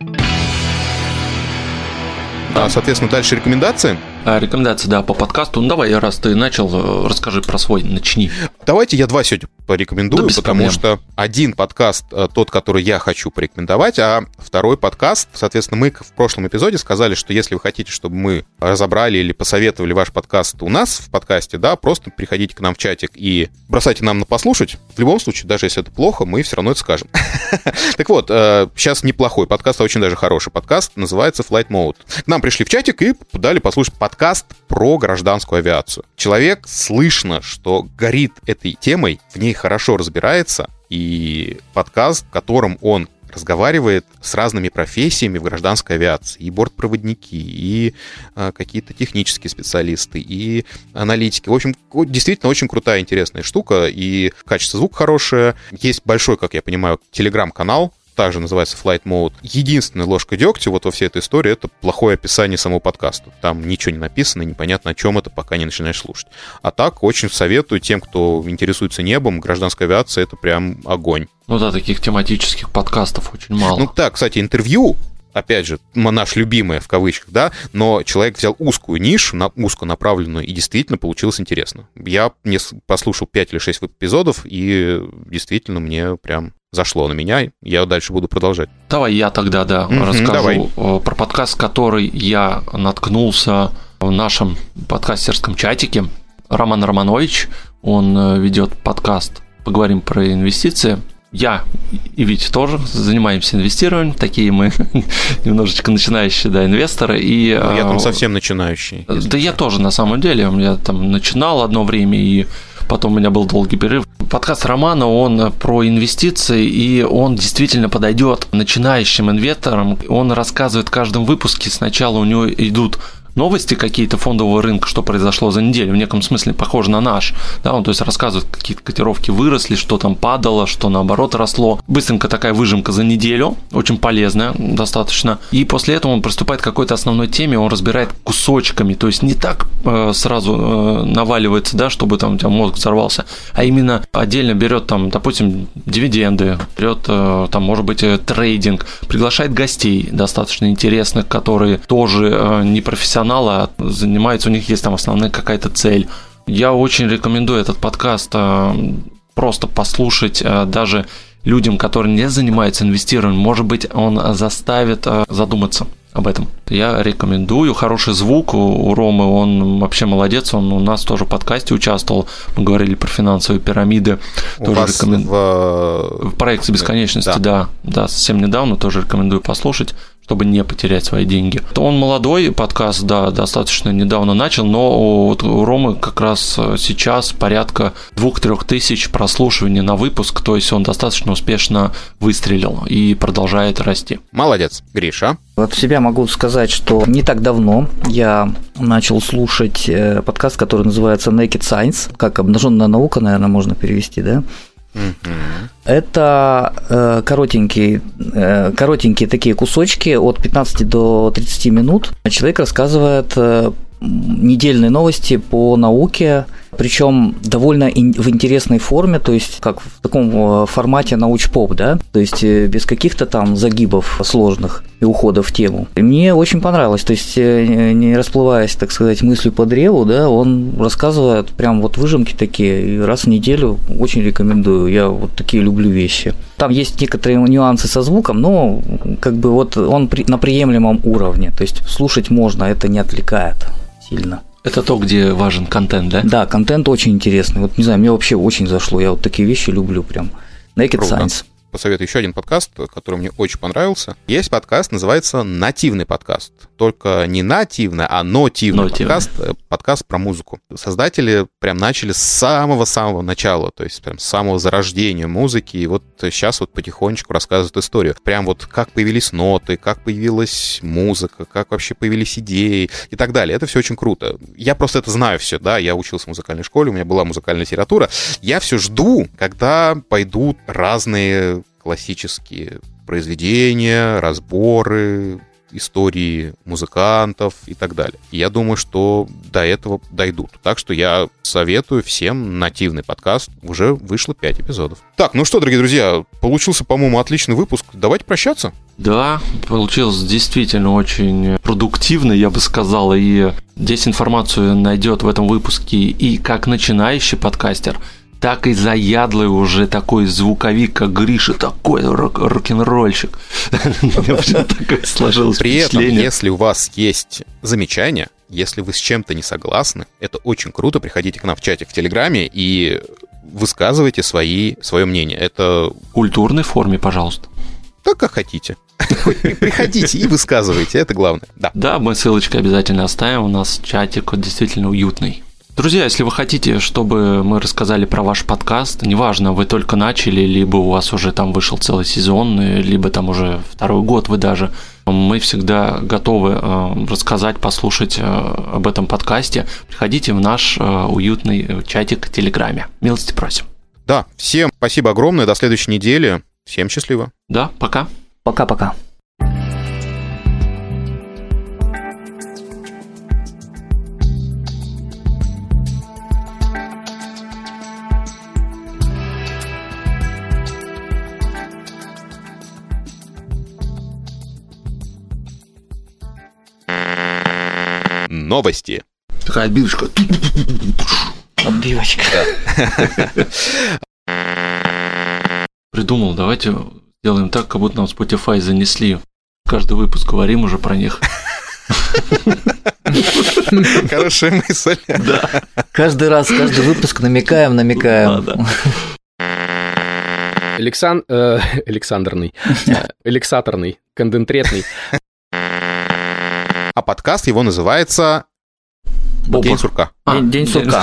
Speaker 1: А, соответственно, дальше рекомендации.
Speaker 3: А, рекомендации, да, по подкасту. Ну давай, раз ты начал, э, расскажи про свой, начни.
Speaker 1: Давайте я два сегодня порекомендую, да потому проблем. что один подкаст э, тот, который я хочу порекомендовать, а второй подкаст, соответственно, мы в прошлом эпизоде сказали, что если вы хотите, чтобы мы разобрали или посоветовали ваш подкаст у нас в подкасте, да, просто приходите к нам в чатик и бросайте нам на послушать. В любом случае, даже если это плохо, мы все равно это скажем. Так вот, сейчас э, неплохой подкаст, а очень даже хороший подкаст, называется Flight Mode. К нам пришли в чатик и дали послушать подкаст подкаст про гражданскую авиацию. Человек слышно, что горит этой темой, в ней хорошо разбирается, и подкаст, в котором он разговаривает с разными профессиями в гражданской авиации. И бортпроводники, и а, какие-то технические специалисты, и аналитики. В общем, действительно очень крутая, интересная штука, и качество звука хорошее. Есть большой, как я понимаю, телеграм-канал, также называется Flight Mode. Единственная ложка дегтя вот во всей этой истории — это плохое описание самого подкаста. Там ничего не написано, непонятно о чем это, пока не начинаешь слушать. А так, очень советую тем, кто интересуется небом, гражданская авиация — это прям огонь.
Speaker 3: Ну да, таких тематических подкастов очень мало.
Speaker 1: Ну да, кстати, интервью опять же, наш любимый в кавычках, да, но человек взял узкую нишу, на, узконаправленную, и действительно получилось интересно. Я не послушал 5 или 6 эпизодов, и действительно мне прям зашло на меня, я дальше буду продолжать.
Speaker 3: Давай я тогда, да, mm-hmm, расскажу давай. про подкаст, который я наткнулся в нашем подкастерском чатике. Роман Романович, он э, ведет подкаст «Поговорим про инвестиции». Я и Витя тоже занимаемся инвестированием, такие мы немножечко начинающие, да, инвесторы. И,
Speaker 1: ну, я там э, совсем начинающий.
Speaker 3: Да я тоже, на самом деле, я там начинал одно время и потом у меня был долгий перерыв. Подкаст Романа, он про инвестиции, и он действительно подойдет начинающим инвесторам. Он рассказывает в каждом выпуске, сначала у него идут новости какие-то фондового рынка, что произошло за неделю, в неком смысле похоже на наш. Да, он то есть рассказывает, какие котировки выросли, что там падало, что наоборот росло. Быстренько такая выжимка за неделю, очень полезная достаточно. И после этого он приступает к какой-то основной теме, он разбирает кусочками, то есть не так э, сразу э, наваливается, да, чтобы там у тебя мозг взорвался, а именно отдельно берет там, допустим, дивиденды, берет э, там, может быть, э, трейдинг, приглашает гостей достаточно интересных, которые тоже э, не профессионалы профессионала занимаются, у них есть там основная какая-то цель. Я очень рекомендую этот подкаст э, просто послушать э, даже людям, которые не занимаются инвестированием. Может быть, он заставит э, задуматься об этом. Я рекомендую. Хороший звук у Ромы, он вообще молодец. Он у нас тоже в подкасте участвовал. Мы говорили про финансовые пирамиды.
Speaker 1: У тоже вас рекомен... в...
Speaker 3: в проекте бесконечности, да. да. Да, совсем недавно тоже рекомендую послушать чтобы не потерять свои деньги. Он молодой, подкаст, да, достаточно недавно начал, но вот у Ромы как раз сейчас порядка 2-3 тысяч прослушиваний на выпуск, то есть он достаточно успешно выстрелил и продолжает расти.
Speaker 1: Молодец, Гриша.
Speaker 2: От себя могу сказать, что не так давно я начал слушать э, подкаст, который называется Naked Science, как обнаженная наука, наверное, можно перевести, да? Это э, коротенькие, э, коротенькие такие кусочки от 15 до 30 минут. Человек рассказывает э, недельные новости по науке, причем довольно ин- в интересной форме, то есть как в таком э, формате науч-поп, да, то есть э, без каких-то там загибов сложных и ухода в тему. И мне очень понравилось, то есть э, не расплываясь, так сказать, мыслью по древу, да, он рассказывает прям вот выжимки такие, и раз в неделю очень рекомендую, я вот такие люблю вещи. Там есть некоторые нюансы со звуком, но как бы вот он при- на приемлемом уровне, то есть слушать можно, это не отвлекает сильно.
Speaker 3: Это то, где важен контент, да?
Speaker 2: Да, контент очень интересный. Вот не знаю, мне вообще очень зашло. Я вот такие вещи люблю прям. Naked
Speaker 1: Круто.
Speaker 2: Science.
Speaker 1: Посоветую еще один подкаст, который мне очень понравился. Есть подкаст, называется «Нативный подкаст». Только не нативный, а нотивный
Speaker 3: Нотивный.
Speaker 1: подкаст. э, Подкаст про музыку. Создатели прям начали с самого-самого начала, то есть прям с самого зарождения музыки. И вот сейчас вот потихонечку рассказывают историю. Прям вот как появились ноты, как появилась музыка, как вообще появились идеи и так далее. Это все очень круто. Я просто это знаю все, да, я учился в музыкальной школе, у меня была музыкальная литература. Я все жду, когда пойдут разные классические произведения, разборы, истории музыкантов и так далее. Я думаю, что до этого дойдут. Так что я советую всем нативный подкаст. Уже вышло 5 эпизодов. Так, ну что, дорогие друзья, получился, по-моему, отличный выпуск. Давайте прощаться.
Speaker 3: Да, получилось действительно очень продуктивно, я бы сказал, и здесь информацию найдет в этом выпуске и как начинающий подкастер, так и заядлый уже такой звуковик, как Гриша, такой рок- рок-н-ролльщик. Такое сложилось
Speaker 1: При этом, если у вас есть замечания, если вы с чем-то не согласны, это очень круто. Приходите к нам в чатик в Телеграме и высказывайте свои, свое мнение. Это
Speaker 3: В культурной форме, пожалуйста.
Speaker 1: так, как хотите. Приходите и высказывайте, это главное. Да.
Speaker 3: Да, мы ссылочки обязательно оставим. У нас чатик действительно уютный. Друзья, если вы хотите, чтобы мы рассказали про ваш подкаст, неважно, вы только начали, либо у вас уже там вышел целый сезон, либо там уже второй год вы даже, мы всегда готовы э, рассказать, послушать э, об этом подкасте. Приходите в наш э, уютный чатик в Телеграме. Милости просим.
Speaker 1: Да, всем спасибо огромное, до следующей недели. Всем счастливо.
Speaker 3: Да, пока.
Speaker 2: Пока-пока.
Speaker 1: Новости.
Speaker 3: Такая отбивочка.
Speaker 2: Отбивочка.
Speaker 3: Придумал, давайте сделаем так, как будто нам Spotify занесли. Каждый выпуск говорим уже про них.
Speaker 1: Хорошая мысль.
Speaker 3: Да.
Speaker 2: Каждый раз, каждый выпуск намекаем, намекаем.
Speaker 3: Да,
Speaker 5: Алексан... э, Александрный. Э, Алексаторный. Кондентретный.
Speaker 1: А подкаст его называется
Speaker 3: Бобр.
Speaker 1: День сурка.
Speaker 3: А,
Speaker 2: День- день сурка.